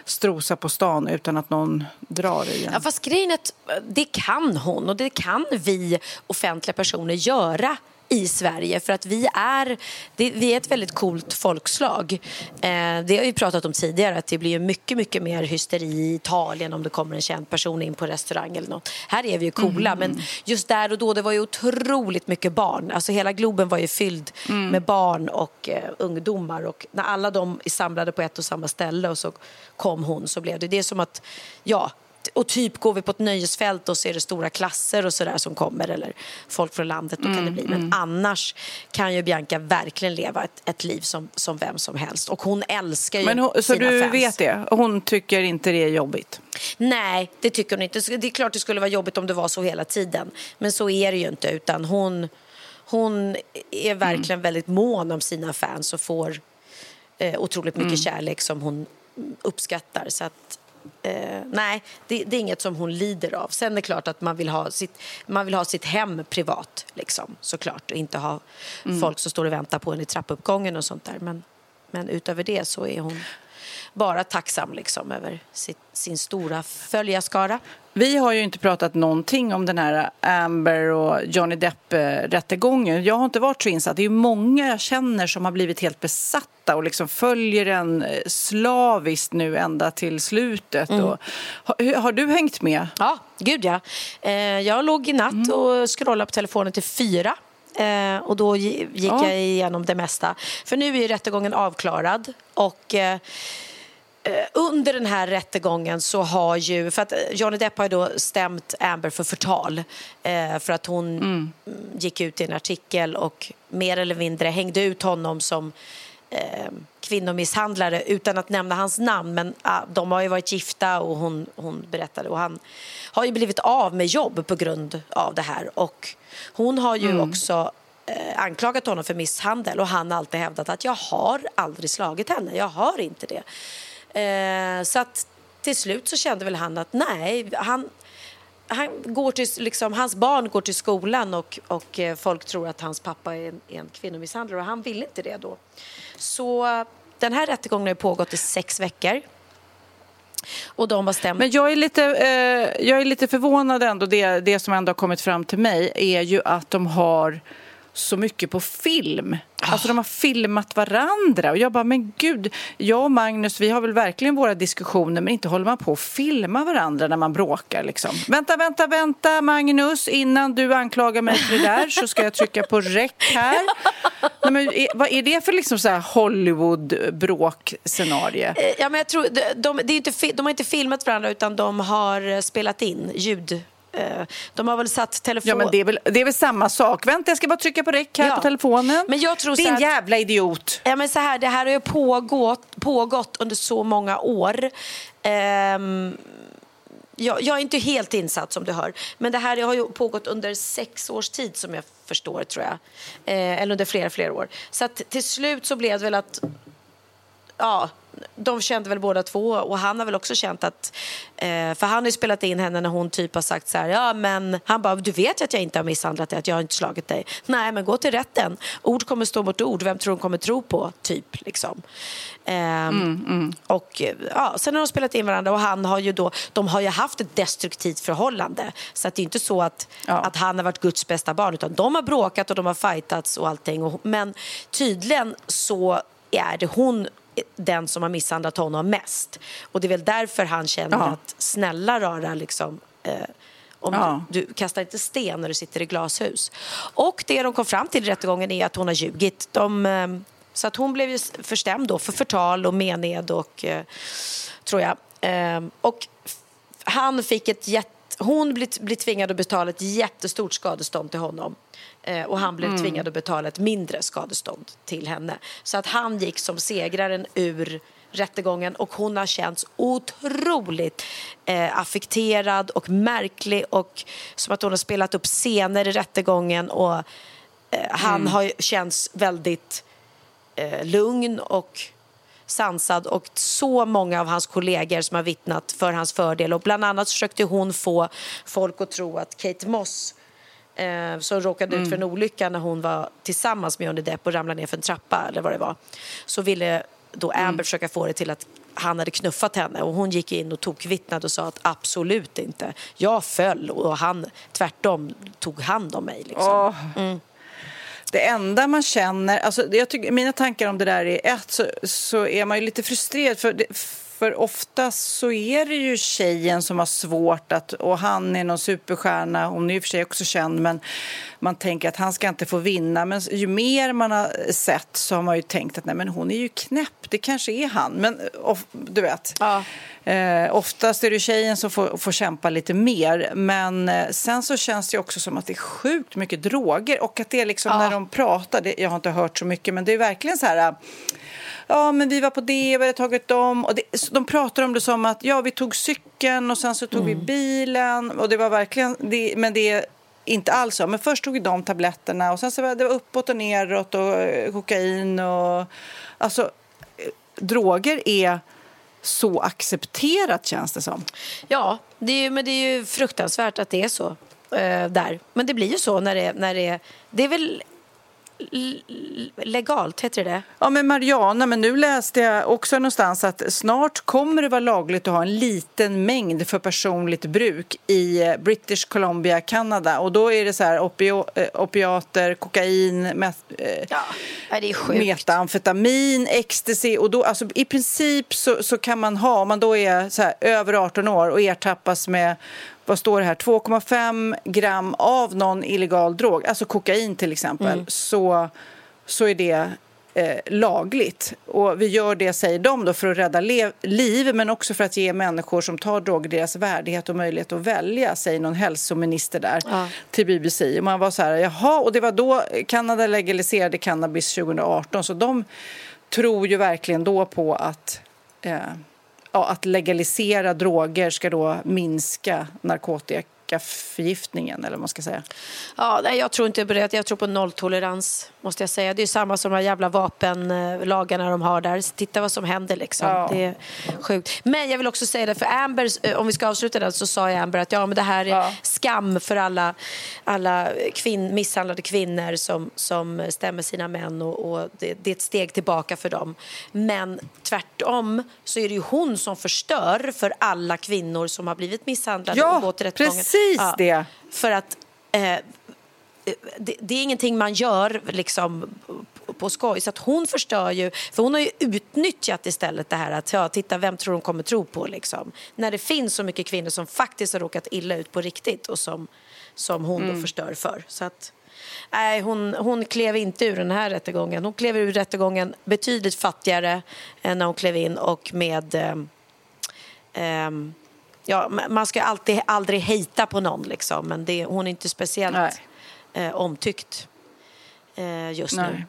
strosa på stan utan att någon drar i en. Ja, fast grejen är att eh, det kan hon och det kan vi offentliga personer göra i Sverige för att vi är, det, vi är ett väldigt coolt folkslag. Eh, det har vi pratat om tidigare att det blir mycket, mycket mer hysteri i Italien om det kommer en känd person in på restaurang eller något. Här är vi ju coola men just där och då det var ju otroligt mycket barn. Alltså hela Globen var ju fylld med barn och eh, ungdomar och när alla de är samlade på ett och samma ställe och så kom hon så blev det, det är som att, ja och typ går vi på ett nöjesfält och så är det stora klasser och sådär som kommer eller folk från landet, då kan det bli. Men annars kan ju Bianca verkligen leva ett, ett liv som, som vem som helst. Och hon älskar ju Men hon, så sina du fans. vet det? Hon tycker inte det är jobbigt? Nej, det tycker hon inte. Det är klart det skulle vara jobbigt om det var så hela tiden. Men så är det ju inte. Utan hon, hon är verkligen väldigt mån om sina fans och får eh, otroligt mycket kärlek som hon mm, uppskattar. Så att, eh, nej, det, det är inget som hon lider av. Sen är det klart att man vill ha sitt, man vill ha sitt hem privat, liksom, såklart. Och inte ha folk som står och väntar på en i trappuppgången och sånt där. Men, men utöver det så är hon bara tacksam liksom, över sitt, sin stora följarskara. Vi har ju inte pratat någonting om den här Amber och Johnny Depp-rättegången. Jag har inte varit så insatt. Det är ju många jag känner som har blivit helt besatta och liksom följer den eh, slaviskt nu ända till slutet. Och, har, har du hängt med? Ja, gud ja. Eh, jag låg i natt och scrollade på telefonen till fyra. Eh, och då gi- gick Ja. jag igenom det mesta. För nu är rättegången avklarad. Och under den här rättegången så har ju... För att eh, Johnny Depp har då stämt Amber för förtal. Eh, för att hon mm, gick ut i en artikel och mer eller mindre hängde ut honom som eh, kvinnomisshandlare utan att nämna hans namn. Men ah, de har ju varit gifta och hon, hon berättade. Och han har ju blivit av med jobb på grund av det här. Och hon har ju också eh, anklagat honom för misshandel och han har alltid hävdat att jag har aldrig slagit henne. Jag har inte det. Eh, så att till slut så kände väl han att nej, han, han går till, liksom, hans barn går till skolan och, och eh, folk tror att hans pappa är en, är en kvinnomisshandlare och han vill inte det då. Så den här rättegången har pågått i sex veckor. Och de har stämt... Men jag är lite, eh, jag är lite förvånad ändå. Det, det som ändå har kommit fram till mig är ju att de har så mycket på film. Alltså de har filmat varandra och jag bara, men gud, jag och Magnus, vi har väl verkligen våra diskussioner men inte håller man på att filma varandra när man bråkar liksom. Vänta, vänta, vänta Magnus, innan du anklagar mig för det där så ska jag trycka på räck här. Nej, men, är, vad är det för liksom så här Hollywood-bråkscenarie? Eh, Ja, men jag tror, de, de, fi- de har inte filmat varandra utan de har eh, spelat in ljud. Eh, De har väl satt telefon... Ja, men det är, väl, det är väl samma sak. Vänta, jag ska bara trycka på räck här Ja. på telefonen. Men jag tror så Din att- jävla idiot. Ja, men så här, det här har ju pågått, pågått under så många år. Ehm, jag, jag är inte helt insatt som du hör, men det här har ju pågått under sex års tid som jag förstår, tror jag. Eh, eller under flera, flera år. Så att till slut så blev det väl att ja, de kände väl båda två och han har väl också känt att, eh, för han har spelat in henne när hon typ har sagt så här, ja men han bara, du vet ju att jag inte har misshandlat dig, att jag har inte slagit dig. Nej men gå till rätten, ord kommer stå mot ord, vem tror hon kommer tro på, typ liksom. Ehm, Och eh, ja, sen har de spelat in varandra och han har ju då, de har ju haft ett destruktivt förhållande. Så att det är inte så att, Ja. att han har varit Guds bästa barn utan de har bråkat och de har fightats och allting. Och, men tydligen så är det hon den som har misshandlat honom mest. Och det är väl därför han känner Ja. att snälla rara liksom eh, Om Ja. du, du kastar inte sten när du sitter i glashus. Och det de kom fram till i rättegången är att hon har ljugit. De, eh, så att hon blev ju förstämd då för förtal och mened och eh, tror jag. Eh, och han fick ett jätte hon blir, blir tvingad att betala ett jättestort skadestånd till honom. Eh, och han blev tvingad att betala ett mindre skadestånd till henne. Så att han gick som segraren ur rättegången och hon har känts otroligt eh, affekterad och märklig och som att hon har spelat upp scener i rättegången och eh, han har ju känts väldigt eh, lugn och sansad och så många av hans kollegor som har vittnat för hans fördel. Och bland annat försökte hon få folk att tro att Kate Moss eh, som råkade ut för en olycka när hon var tillsammans med Johnny Depp och ramlade ner för en trappa eller vad det var så ville då Amber försöka få det till att han hade knuffat henne och hon gick in och tokvittnade och sa att absolut inte. Jag föll och han tvärtom tog hand om mig. Liksom. Det enda man känner, alltså jag tycker, mina tankar om det där är ett så, så är man ju lite frustrerad för, det, för oftast så är det ju tjejen som har svårt att, och han är någon superstjärna, hon är ju för sig också känd men man tänker att han ska inte få vinna men ju mer man har sett så har man ju tänkt att nej men hon är ju knäpp, det kanske är han men of, du vet. Ja. Eh, oftast är det tjejen som får, får kämpa lite mer. Men eh, sen så känns det också som att det är sjukt mycket droger. Och att det är liksom när de pratar, det, jag har inte hört så mycket, men det är verkligen så här... Ja, men vi var på det, vi hade tagit dem. Och det, de pratar om det som att ja, vi tog cykeln och sen så tog vi bilen. Och det var verkligen, det, men det inte alls så. Men först tog de tabletterna och sen så var det uppåt och neråt och eh, kokain och... Alltså, eh, droger är så accepterat känns det som. Ja, det är ju, men det är ju fruktansvärt att det är så eh, där. Men det blir ju så när det, när det Det är väl legalt, heter det? Ja, men Mariana, men nu läste jag också någonstans att snart kommer det vara lagligt att ha en liten mängd för personligt bruk i eh, British Columbia, Kanada. Och då är det så här eh, opiater, kokain, met, eh, Ja, det är sjukt. metamfetamin, ecstasy. Och då, alltså, I princip så, så kan man ha, om man då är så här, över 18 år och ertappas med vad står det här, 2,5 gram av någon illegal drog, alltså kokain till exempel, så, så är det eh, lagligt. Och vi gör det, säger de, då, för att rädda liv men också för att ge människor som tar droger deras värdighet och möjlighet att välja, säger någon hälsominister där till BBC. Och man var så här, jaha, och det var då Kanada legaliserade cannabis 2018, så de tror ju verkligen då på att eh, ja, att legalisera droger ska då minska narkotikaförgiftningen, eller vad man ska säga. Ja, nej, jag tror inte på det. Jag tror på nolltolerans, måste jag säga. Det är samma som de här jävla vapenlagarna de har där. Titta vad som händer liksom. Ja. Det är sjukt. Men jag vill också säga det, för Amber, eh, om vi ska avsluta den, så sa Amber att ja, men det här är Ja. skam för alla, alla kvinn, misshandlade kvinnor som, som stämmer sina män och, och det, det är ett steg tillbaka för dem. Men tvärtom så är det ju hon som förstör för alla kvinnor som har blivit misshandlade Ja, och gått till rättegången. Precis det. För att eh, det, det är ingenting man gör liksom på- skoj. Så att hon förstör ju, för hon har ju utnyttjat istället det här att ja, titta vem tror hon kommer tro på liksom. När det finns så mycket kvinnor som faktiskt har råkat illa ut på riktigt och som, som hon Mm. då förstör för. Så att Nej, hon, hon klev inte ur den här rättegången. Hon klev ur rättegången betydligt fattigare än när hon klev in och med... ehm, ehm, ja, ma- man ska alltid, aldrig hejta på någon, liksom, men det, hon är inte speciellt eh, omtyckt eh, just nu Nej.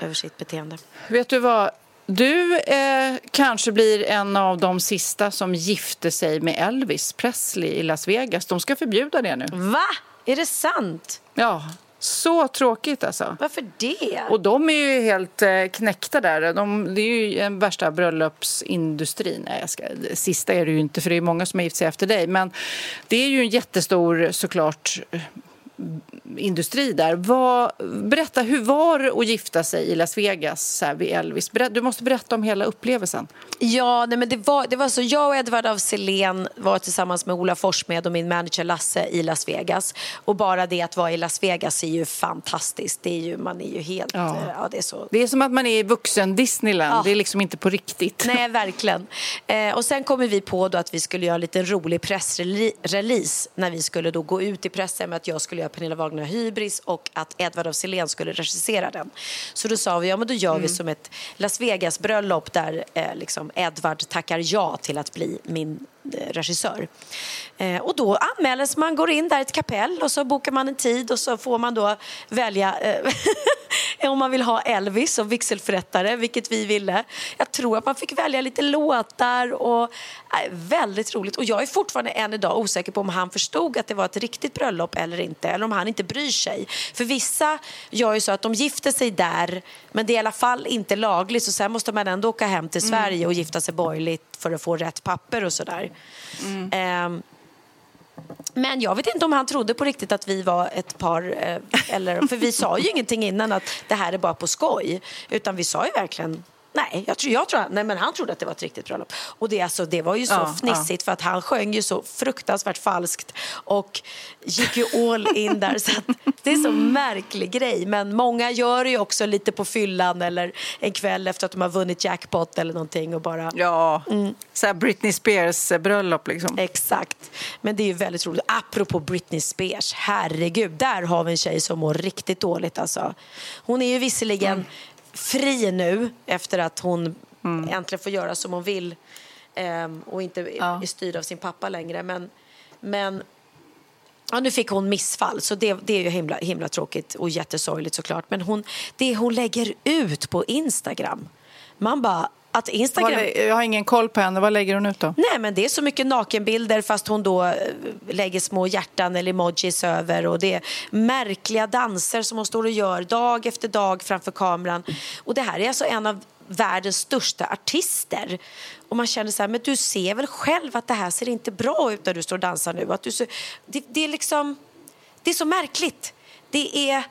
över sitt beteende. Vet du vad? Du eh, kanske blir en av de sista som gifte sig med Elvis Presley i Las Vegas. De ska förbjuda det nu. Va? Är det sant? Ja, så tråkigt alltså. Varför det? Och de är ju helt eh, knäckta där. De, det är ju den värsta bröllopsindustrin. Nej, jag ska, sista är det ju inte, för det är många som har gift sig efter dig. Men det är ju en jättestor, såklart, industri där. Vad, berätta, hur var det att gifta sig i Las Vegas så här, vid Elvis? Du måste berätta om hela upplevelsen. Ja, nej, men det var, det var så. Jag och Edvard af Sillén var tillsammans med Ola Forssmed och min manager Lasse i Las Vegas. Och bara det att vara i Las Vegas är ju fantastiskt. Det är ju, man är ju helt... Ja. eh, Ja, det är så Det är som att man är i vuxen Disneyland. Ja. Det är liksom inte på riktigt. Nej, verkligen. Eh, och sen kommer vi på då att vi skulle göra en liten rolig pressrelease när vi skulle då gå ut i pressen med att jag skulle göra Pernilla Wagner Hybris och att Edvard af Sillén skulle regissera den. Så då sa vi, ja men då gör vi som ett Las Vegas-bröllop där eh, liksom Edvard tackar ja till att bli min regissör. Eh, och då anmäler man, går in där i ett kapell och så bokar man en tid och så får man då välja eh, [LAUGHS] om man vill ha Elvis som vigselförrättare, vilket vi ville. Jag tror att man fick välja lite låtar och äh, väldigt roligt. Och jag är fortfarande än idag osäker på om han förstod att det var ett riktigt bröllop eller inte, eller om han inte bryr sig. För vissa gör ju så att de gifter sig där, men det är i alla fall inte lagligt, så sen måste man ändå åka hem till Sverige och gifta sig borgerligt för att få rätt papper och sådär. Ehm, men jag vet inte om han trodde på riktigt att vi var ett par. eh, Eller, för vi sa ju ingenting innan att det här är bara på skoj. Utan vi sa ju verkligen Nej, jag tror, jag tror, nej, men han trodde att det var ett riktigt bröllop. Och det, alltså, det var ju så Ja, fnissigt för att han sjöng ju så fruktansvärt falskt och gick ju all in där. Så det är så märklig grej. Men många gör det ju också lite på fyllan eller en kväll efter att de har vunnit jackpot eller någonting och bara Ja, så här Britney Spears eh, bröllop liksom. Exakt. Men det är ju väldigt roligt. Apropå Britney Spears, herregud, där har vi en tjej som mår riktigt dåligt. Alltså. Hon är ju visserligen fri nu efter att hon äntligen får göra som hon vill ehm, och inte Ja. är styrd av sin pappa längre. Men, men Ja, nu fick hon missfall, så det, det är ju himla, himla tråkigt och jättesorgligt såklart. Men hon, det hon lägger ut på Instagram, man bara... Att Instagram... Jag har ingen koll på henne. Vad lägger hon ut då? Nej, men det är så mycket nakenbilder fast hon då eh, lägger små hjärtan eller emojis över och det är märkliga danser som hon står och gör dag efter dag framför kameran. Och det här är alltså en av världens största artister. Och man känner så här, men du ser väl själv att det här ser inte bra ut när du står och dansar nu. Att du ser, det, det är liksom, det är så märkligt. Det är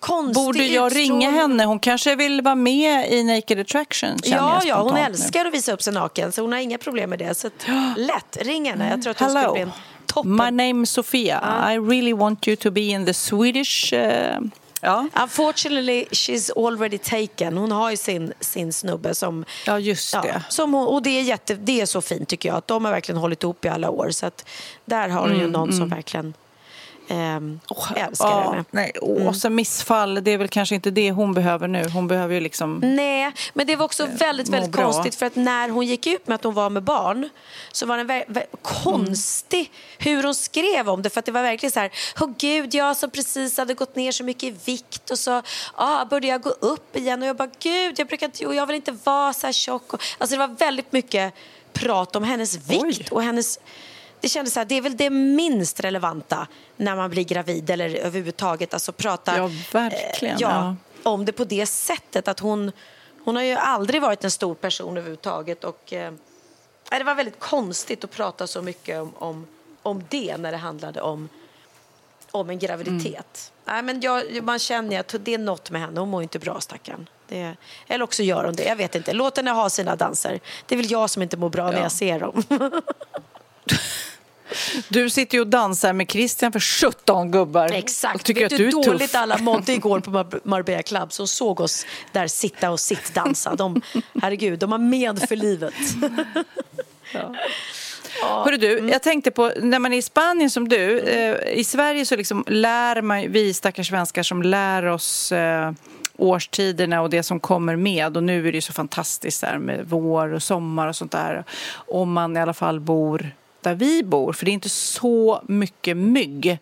konstig Borde jag ringa utstrålning. henne? Hon kanske vill vara med i Naked Attraction. Ja, ja, hon nu. älskar att visa upp sig naken så hon har inga problem med det. Så [GASPS] lätt, ring henne. Jag tror att hon skulle Hello. bli en toppen. My name is Sofia. I really want you to be in the Swedish... eh, ja. Unfortunately, she's already taken. Hon har ju sin, sin snubbe som... ja, just det. som hon, och det är, jätte, det är så fint tycker jag. Att de har verkligen hållit ihop i alla år. Så att där har hon Mm, ju någon som verkligen ehm, älskar henne. Nej, åh, Mm. så missfall, det är väl kanske inte det hon behöver nu. Hon behöver ju liksom... Nej, men det var också väldigt, må väldigt bra. konstigt för att när hon gick ut med att hon var med barn så var det vä- konstig hur hon skrev om det för att det var verkligen så här, åh gud, jag som precis hade gått ner så mycket i vikt och så ah, började jag gå upp igen och jag bara gud, jag brukar inte, och jag vill inte vara så här tjock. Och, alltså det var väldigt mycket prat om hennes vikt och hennes det kändes så här, det är väl det minst relevanta när man blir gravid eller överhuvudtaget alltså prata Ja, verkligen, eh, ja, ja. om det på det sättet att hon hon har ju aldrig varit en stor person överhuvudtaget och eh, det var väldigt konstigt att prata så mycket om, om, om det när det handlade om om en graviditet. Nej, men jag, man känner att det är något med henne. Hon mår inte bra, stackarn. Det, eller också gör hon det. Jag vet inte. Låt henne ha sina danser. Det är väl jag som inte mår bra när jag ser dem. [LAUGHS] Du sitter ju och dansar med Christian för 17 gubbar. Exakt. Och tycker Vet att du du är hur dåligt tuff. alla mådde igår på [LAUGHS] Mar- Marbella Club som såg oss där sitta och sittdansa. De, herregud, de har med för livet. [LAUGHS] Hörru du, jag tänkte på när man är i Spanien som du. Eh, I Sverige så liksom lär man, vi stackars svenskar som lär oss eh, årstiderna och det som kommer med. Och nu är det ju så fantastiskt där med vår och sommar och sånt där. Om man i alla fall bor där vi bor, för det är inte så mycket mygg.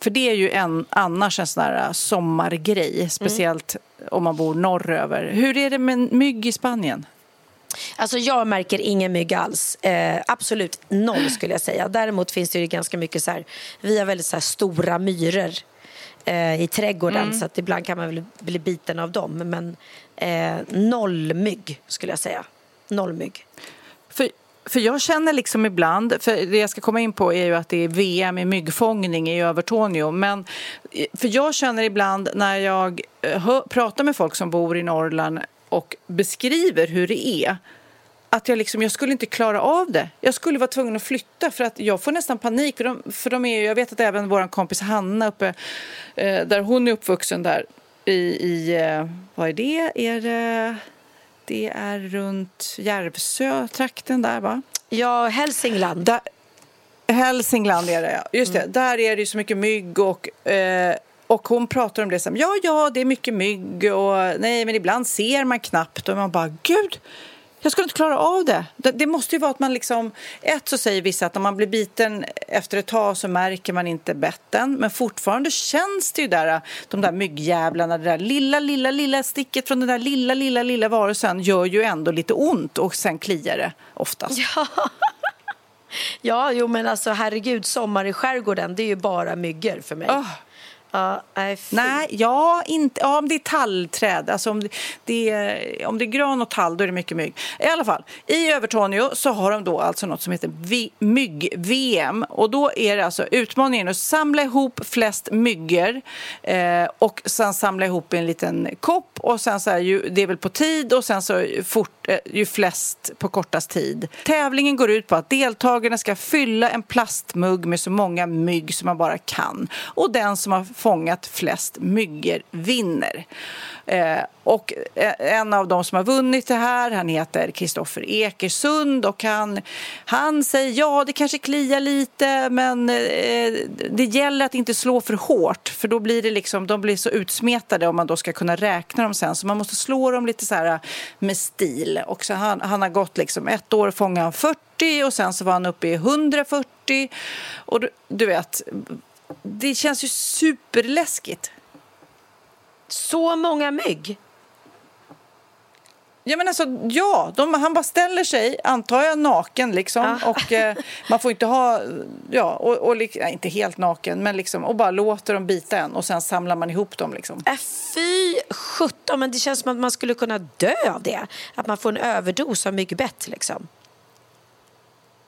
För det är ju en, annars en sån där sommargrej, speciellt om man bor norröver. Hur är det med mygg i Spanien? Alltså jag märker ingen mygg alls. Eh, absolut noll skulle jag säga. Däremot finns det ju ganska mycket så här, vi har väldigt så här stora myror eh, i trädgården så att ibland kan man väl bli biten av dem. Men eh, noll mygg skulle jag säga. Noll mygg. För för jag känner liksom ibland, för det jag ska komma in på är ju att det är VM i myggfångning i Övertorneå, men eh, för jag känner ibland när jag eh, hör, pratar med folk som bor i Norrland och beskriver hur det är, att jag liksom, jag skulle inte klara av det. Jag skulle vara tvungen att flytta för att jag får nästan panik. För de, för de är, jag vet att även vår kompis Hanna uppe, eh, där hon är uppvuxen där i, i eh, vad är det? Är det, det är runt Järvsö-trakten där va? Ja, Hälsingland. Där, Hälsingland är det, ja. Just det. Mm. Där är det ju så mycket mygg och eh, och hon pratar om det som ja, ja, det är mycket mygg och nej, men ibland ser man knappt och man bara gud, jag skulle inte klara av det. det. det. måste ju vara att man liksom... Ett så säger vissa att om man blir biten efter ett tag så märker man inte betten. Men fortfarande känns det ju där, de där myggjävlarna, det där lilla, lilla, lilla sticket från den där lilla, lilla, lilla varelsen gör ju ändå lite ont och sen kliar det oftast. Ja. [LAUGHS] Ja, jo men alltså herregud, sommar i skärgården, det är ju bara myggor för mig. Oh. Ja, nej, nej, ja, inte, ja, om det är tallträd. Alltså om, det är, om det är gran och tall, då är det mycket mygg. I alla fall, i Övertorneå så har de då alltså något som heter mygg-VM. Och då är det alltså utmaningen att samla ihop flest myggor eh, och sen samla ihop i en liten kopp och sen så här, ju, det är väl på tid och sen så fort, eh, ju flest på kortast tid. Tävlingen går ut på att deltagarna ska fylla en plastmugg med så många mygg som man bara kan. Och den som har fångat flest myggor vinner. Eh, och eh, en av de som har vunnit det här, han heter Kristoffer Ekersund och han, han säger ja, det kanske kliar lite men eh, det gäller att inte slå för hårt för då blir det liksom, de blir så utsmetade om man då ska kunna räkna dem sen. Så man måste slå dem lite så här eh, med stil. Och så han, han har gått liksom ett år fångade han 40 och sen så var han uppe i 140 och du, du vet det känns ju superläskigt. Så många mygg? Ja, men alltså, ja de, han bara ställer sig, antar jag, naken liksom. Ja. Och eh, man får inte ha, ja, och, och nej, inte helt naken, men liksom, och bara låter dem bita en och sen samlar man ihop dem liksom. Äh, fy sjutton, men det känns som att man skulle kunna dö av det. Att man får en överdos av myggbett liksom.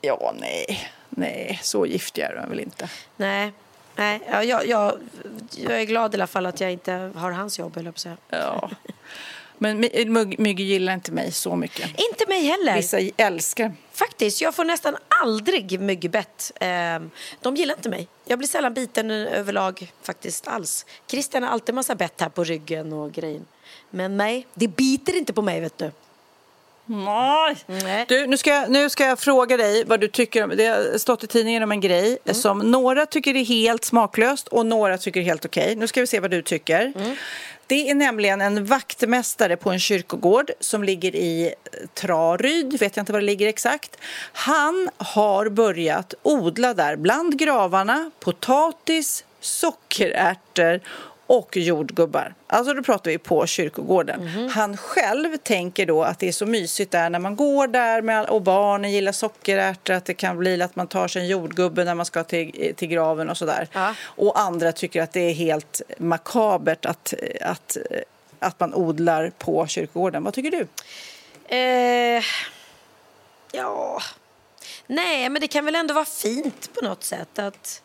Ja, nej, nej, så giftiga är de väl inte. Nej, Nej, ja, jag, jag, jag är glad i alla fall att jag inte har hans jobb, eller på Ja. Men mygg gillar inte mig så mycket. Inte mig heller. Vissa älskar. Faktiskt, jag får nästan aldrig myggbett. Ehm, de gillar inte mig. Jag blir sällan biten överlag faktiskt alls. Christian har alltid massa bett här på ryggen och grejer. Men nej, det biter inte på mig vet du. Nej. Du, nu, ska jag, nu ska jag fråga dig vad du tycker om, det har stått i tidningen om en grej mm. som några tycker är helt smaklöst och några tycker är helt okej. Okay. Nu ska vi se vad du tycker. Mm. Det är nämligen en vaktmästare på en kyrkogård som ligger i Traryd, vet jag inte var det ligger exakt. Han har börjat odla där bland gravarna potatis, sockerärtor och jordgubbar. Alltså då pratar vi på kyrkogården. Mm. Han själv tänker då att det är så mysigt där när man går där med, och barnen gillar sockerärtor att det kan bli att man tar sig en jordgubbe när man ska till, till graven och sådär. Ja. Och andra tycker att det är helt makabert att, att, att man odlar på kyrkogården. Vad tycker du? Eh, ja... Nej, men det kan väl ändå vara fint på något sätt att,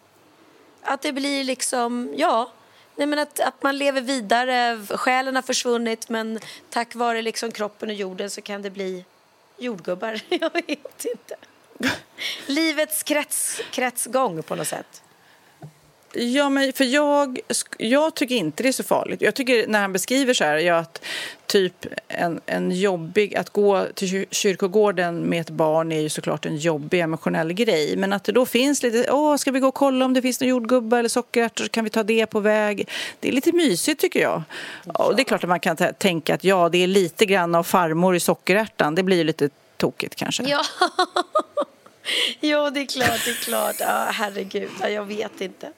att det blir liksom, ja Nej, men att, att man lever vidare, själen har försvunnit men tack vare liksom kroppen och jorden så kan det bli jordgubbar. [LAUGHS] Jag vet inte. [LAUGHS] Livets krets, kretsgång på något sätt. Ja, men för jag, jag tycker inte det är så farligt. Jag tycker när han beskriver så här, ja, att typ en, en jobbig, att gå till kyrkogården med ett barn är ju såklart en jobbig emotionell grej. Men att det då finns lite, åh, ska vi gå och kolla om det finns några jordgubbar eller sockerärtor kan vi ta det på väg. Det är lite mysigt tycker jag. Och det är klart att man kan tänka att ja, det är lite grann av farmor i sockerärtan. Det blir ju lite tokigt kanske. Ja. [LAUGHS] [LAUGHS] Jo, det är klart, det är klart. Ja, herregud, ja, jag vet inte.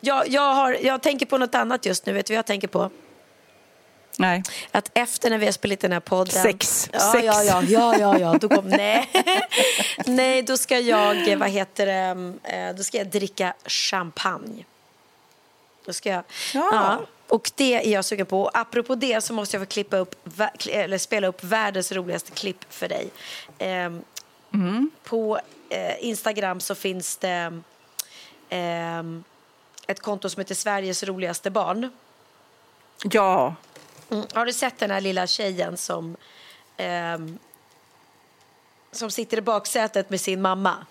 Jag, jag, har, jag tänker på något annat just nu. Vet du vad jag tänker på? Nej. Att efter när vi har spelat den här podden... Sex. Ja, Sex. ja, ja, ja, ja, ja. Då kom, [LAUGHS] nej. nej, då ska jag, vad heter det, eh, då ska jag dricka champagne. Då ska jag, ja. ja. Och det är jag sugen på. Och apropå det så måste jag få klippa upp, eller spela upp världens roligaste klipp för dig. Ehm, På eh, Instagram så finns det eh, ett konto som heter Sveriges roligaste barn. Ja. Mm. Har du sett den här lilla tjejen som, ehm, som sitter i baksätet med sin mamma?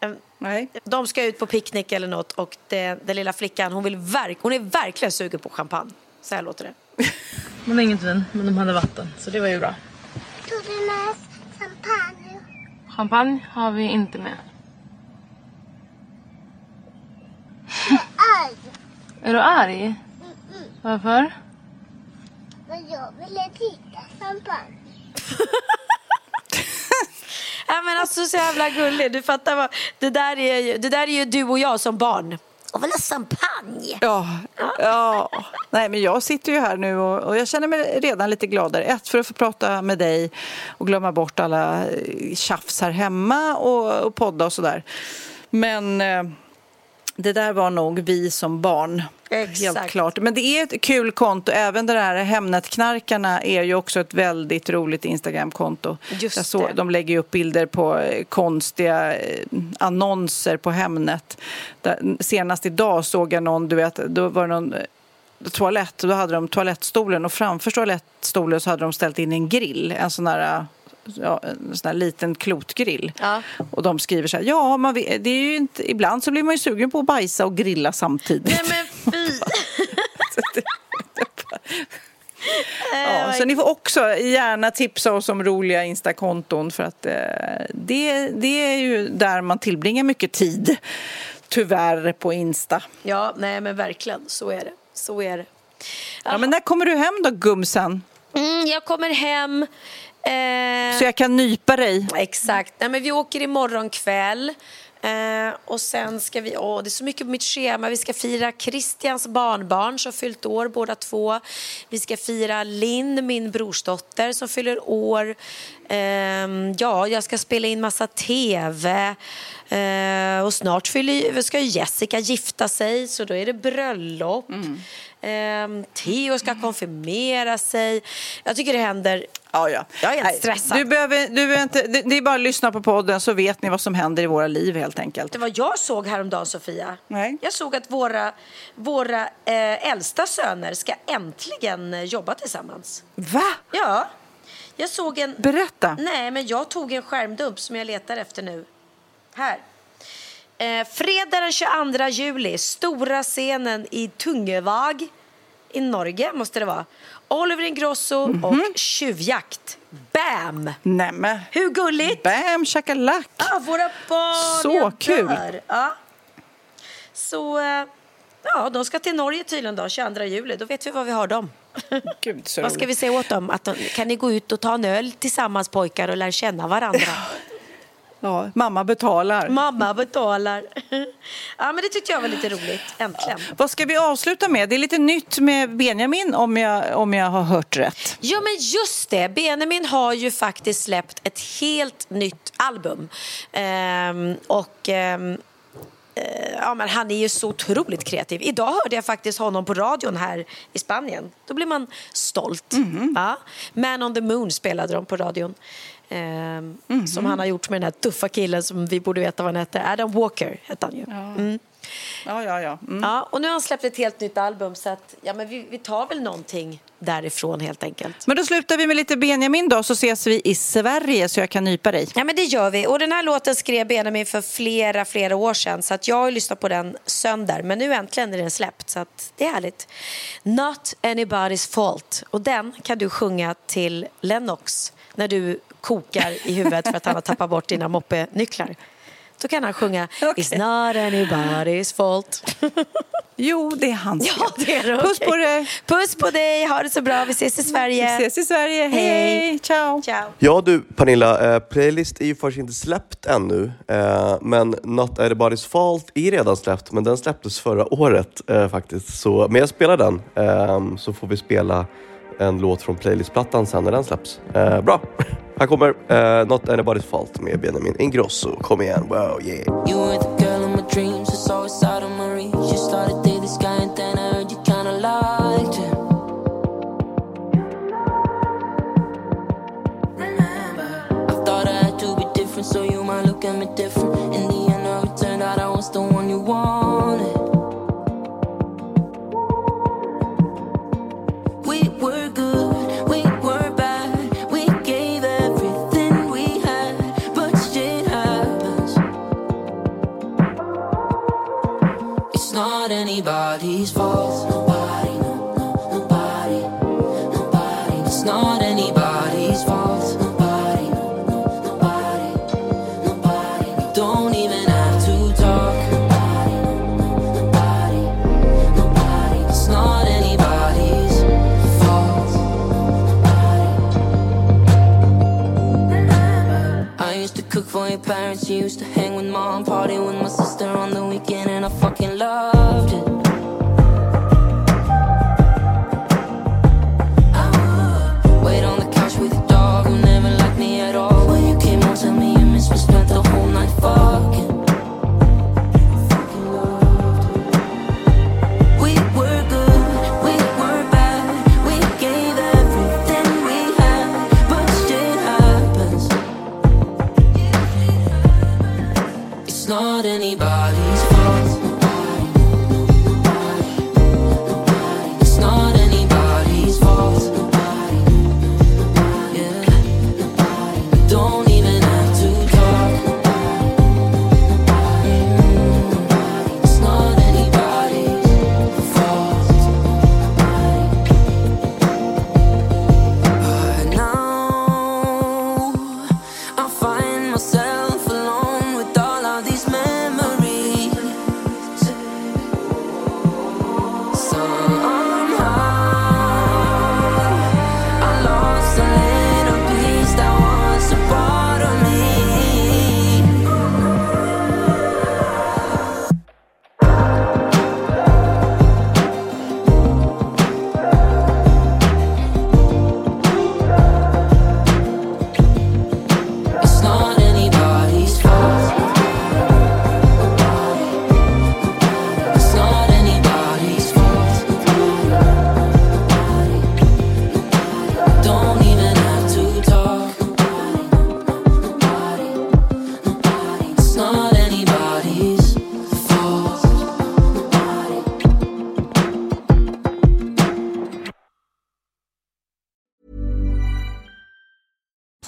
Ehm, Nej. De ska ut på picknick eller något och det, den lilla flickan hon, vill verk, hon är verkligen sugen på champagne. Så här låter det. [LAUGHS] De inget vin, men de hade vatten. Så det var ju bra. Tog du med? Champagne har vi inte med. Aj! Är du arg? Varför? Men jag ville titta champagne. [LAUGHS] Ja, men alltså så jävla gullig. Du fattar vad, det, där är ju, det där är ju du och jag som barn. Och vill ha champagne. Ja, ja. Nej, men jag sitter ju här nu och, och jag känner mig redan lite gladare. Ett, för att få prata med dig och glömma bort alla tjafs här hemma och, och podda och sådär. Men eh, det där var nog vi som barn. Exakt. Helt klart. Men det är ett kul konto. Även det där Hemnetknarkarna är ju också ett väldigt roligt Instagramkonto. Just Jag såg, det. De lägger upp bilder på eh, konstiga eh, annonser på Hemnet. Där, senast idag såg jag någon, du vet, då var det någon eh, toalett. Då hade de toalettstolen och framför toalettstolen så hade de ställt in en grill. En sån där Ja, en sån här liten klotgrill. Ja. Och de skriver så här, ja, man vet, det är ju inte, ibland så blir man ju sugen på att bajsa och grilla samtidigt. Nej men fy. [LAUGHS] Ja, [LAUGHS] så ni får också gärna tipsa oss om roliga Instakonton för att eh, det, det är ju där man tillbringar mycket tid, tyvärr, på Insta. Ja, nej men verkligen. Så är det. Så är det. Ja, men när kommer du hem då, gumsen? Mm, jag kommer hem. Eh, Så jag kan nypa dig. Exakt. Nej, men vi åker imorgon kväll. Eh, och sen ska vi, åh det är så mycket på mitt schema. Vi ska fira Christians barnbarn som fyllt år båda två. Vi ska fira Linn, min brorsdotter som fyller år. Ehm, ja, jag ska spela in massa TV. Eh, och snart fyller, ska Jessica gifta sig så då är det bröllop. Ehm, Theo ska konfirmera sig. Jag tycker det händer Ja, ja. Jag är helt stressad. Du behöver, du behöver inte, det, det är bara att lyssna på podden så vet ni vad som händer i våra liv helt enkelt. Det var jag såg häromdagen, Sofia. Nej. Jag såg att våra, våra eh, äldsta söner ska äntligen eh, jobba tillsammans. Va? Ja. Jag såg en... Berätta. Nej, men jag tog en skärmdump som jag letar efter nu. Här. Eh, fredag den 22 juli, stora scenen i Tungevag i Norge, måste det vara. Oliver Ingrosso Mhm. och Tjuvjakt. Bam! Nämen. Hur gulligt? Bam shakalak. Ja, våra barn. Så kul. Ja. Så, eh, ja, de ska till Norge tydligen då, 22 juli. Då vet vi vad vi har dem. Gud, Vad ska vi säga åt dem? Att de, kan ni gå ut och ta en öl tillsammans pojkar och lära känna varandra? Ja, mamma betalar. Mamma betalar. [LAUGHS] ja, men det tyckte jag var lite roligt. Äntligen. Vad ska vi avsluta med? Det är lite nytt med Benjamin om jag, om jag har hört rätt. Ja, men just det. Benjamin har ju faktiskt släppt ett helt nytt album. Ehm, och... ehm, eh, ja, men han är ju så otroligt kreativ. Idag hörde jag faktiskt honom på radion här i Spanien. Då blir man stolt. Ja. Man on the Moon spelade de på radion. Ehm, Som han har gjort med den här tuffa killen som vi borde veta vad han hette. Adam Walker hette han ju. Mm. Ja, ja, ja. Mm. Ja, och nu har han släppt ett helt nytt album så att, ja, men vi, vi tar väl någonting därifrån helt enkelt. Men då slutar vi med lite Benjamin då, så ses vi i Sverige så jag kan nypa dig. Ja men det gör vi. Och den här låten skrev Benjamin för flera, flera år sedan. Så att jag har lyssnat på den söndag. Men nu äntligen är den släppt. Så att det är härligt. Not anybody's fault. Och den kan du sjunga till Lennox när du kokar i huvudet för att han har tappat bort dina moppenycklar. Då kan han sjunga It's not anybody's fault. Jo, det är hans ja, det är det. Puss på dig. Puss på dig. Ha det så bra. Vi ses i Sverige. Vi ses i Sverige. Hej, hej. Ciao. Ciao. Ja du Pernilla, eh, playlist är ju faktiskt inte släppt ännu. Eh, men Not Anybody's Fault är redan släppt, men den släpptes förra året eh, faktiskt. Så, men jag spelar den, eh, så får vi spela en låt från playlistplattan sen när den släpps. Eh, bra! Här kommer eh, Not Anybody's Fault med Benjamin Ingrosso. Kom igen, wow, yeah! Anybody's fault. Nobody, no, no, nobody, nobody. It's not anybody's fault. Nobody, no, no, nobody, nobody. We don't even have to talk. Nobody, no, no, nobody, nobody. It's not anybody's fault. I used to cook for your parents, you used to hang with mom, party with my sister on the weekend, and I fucking loved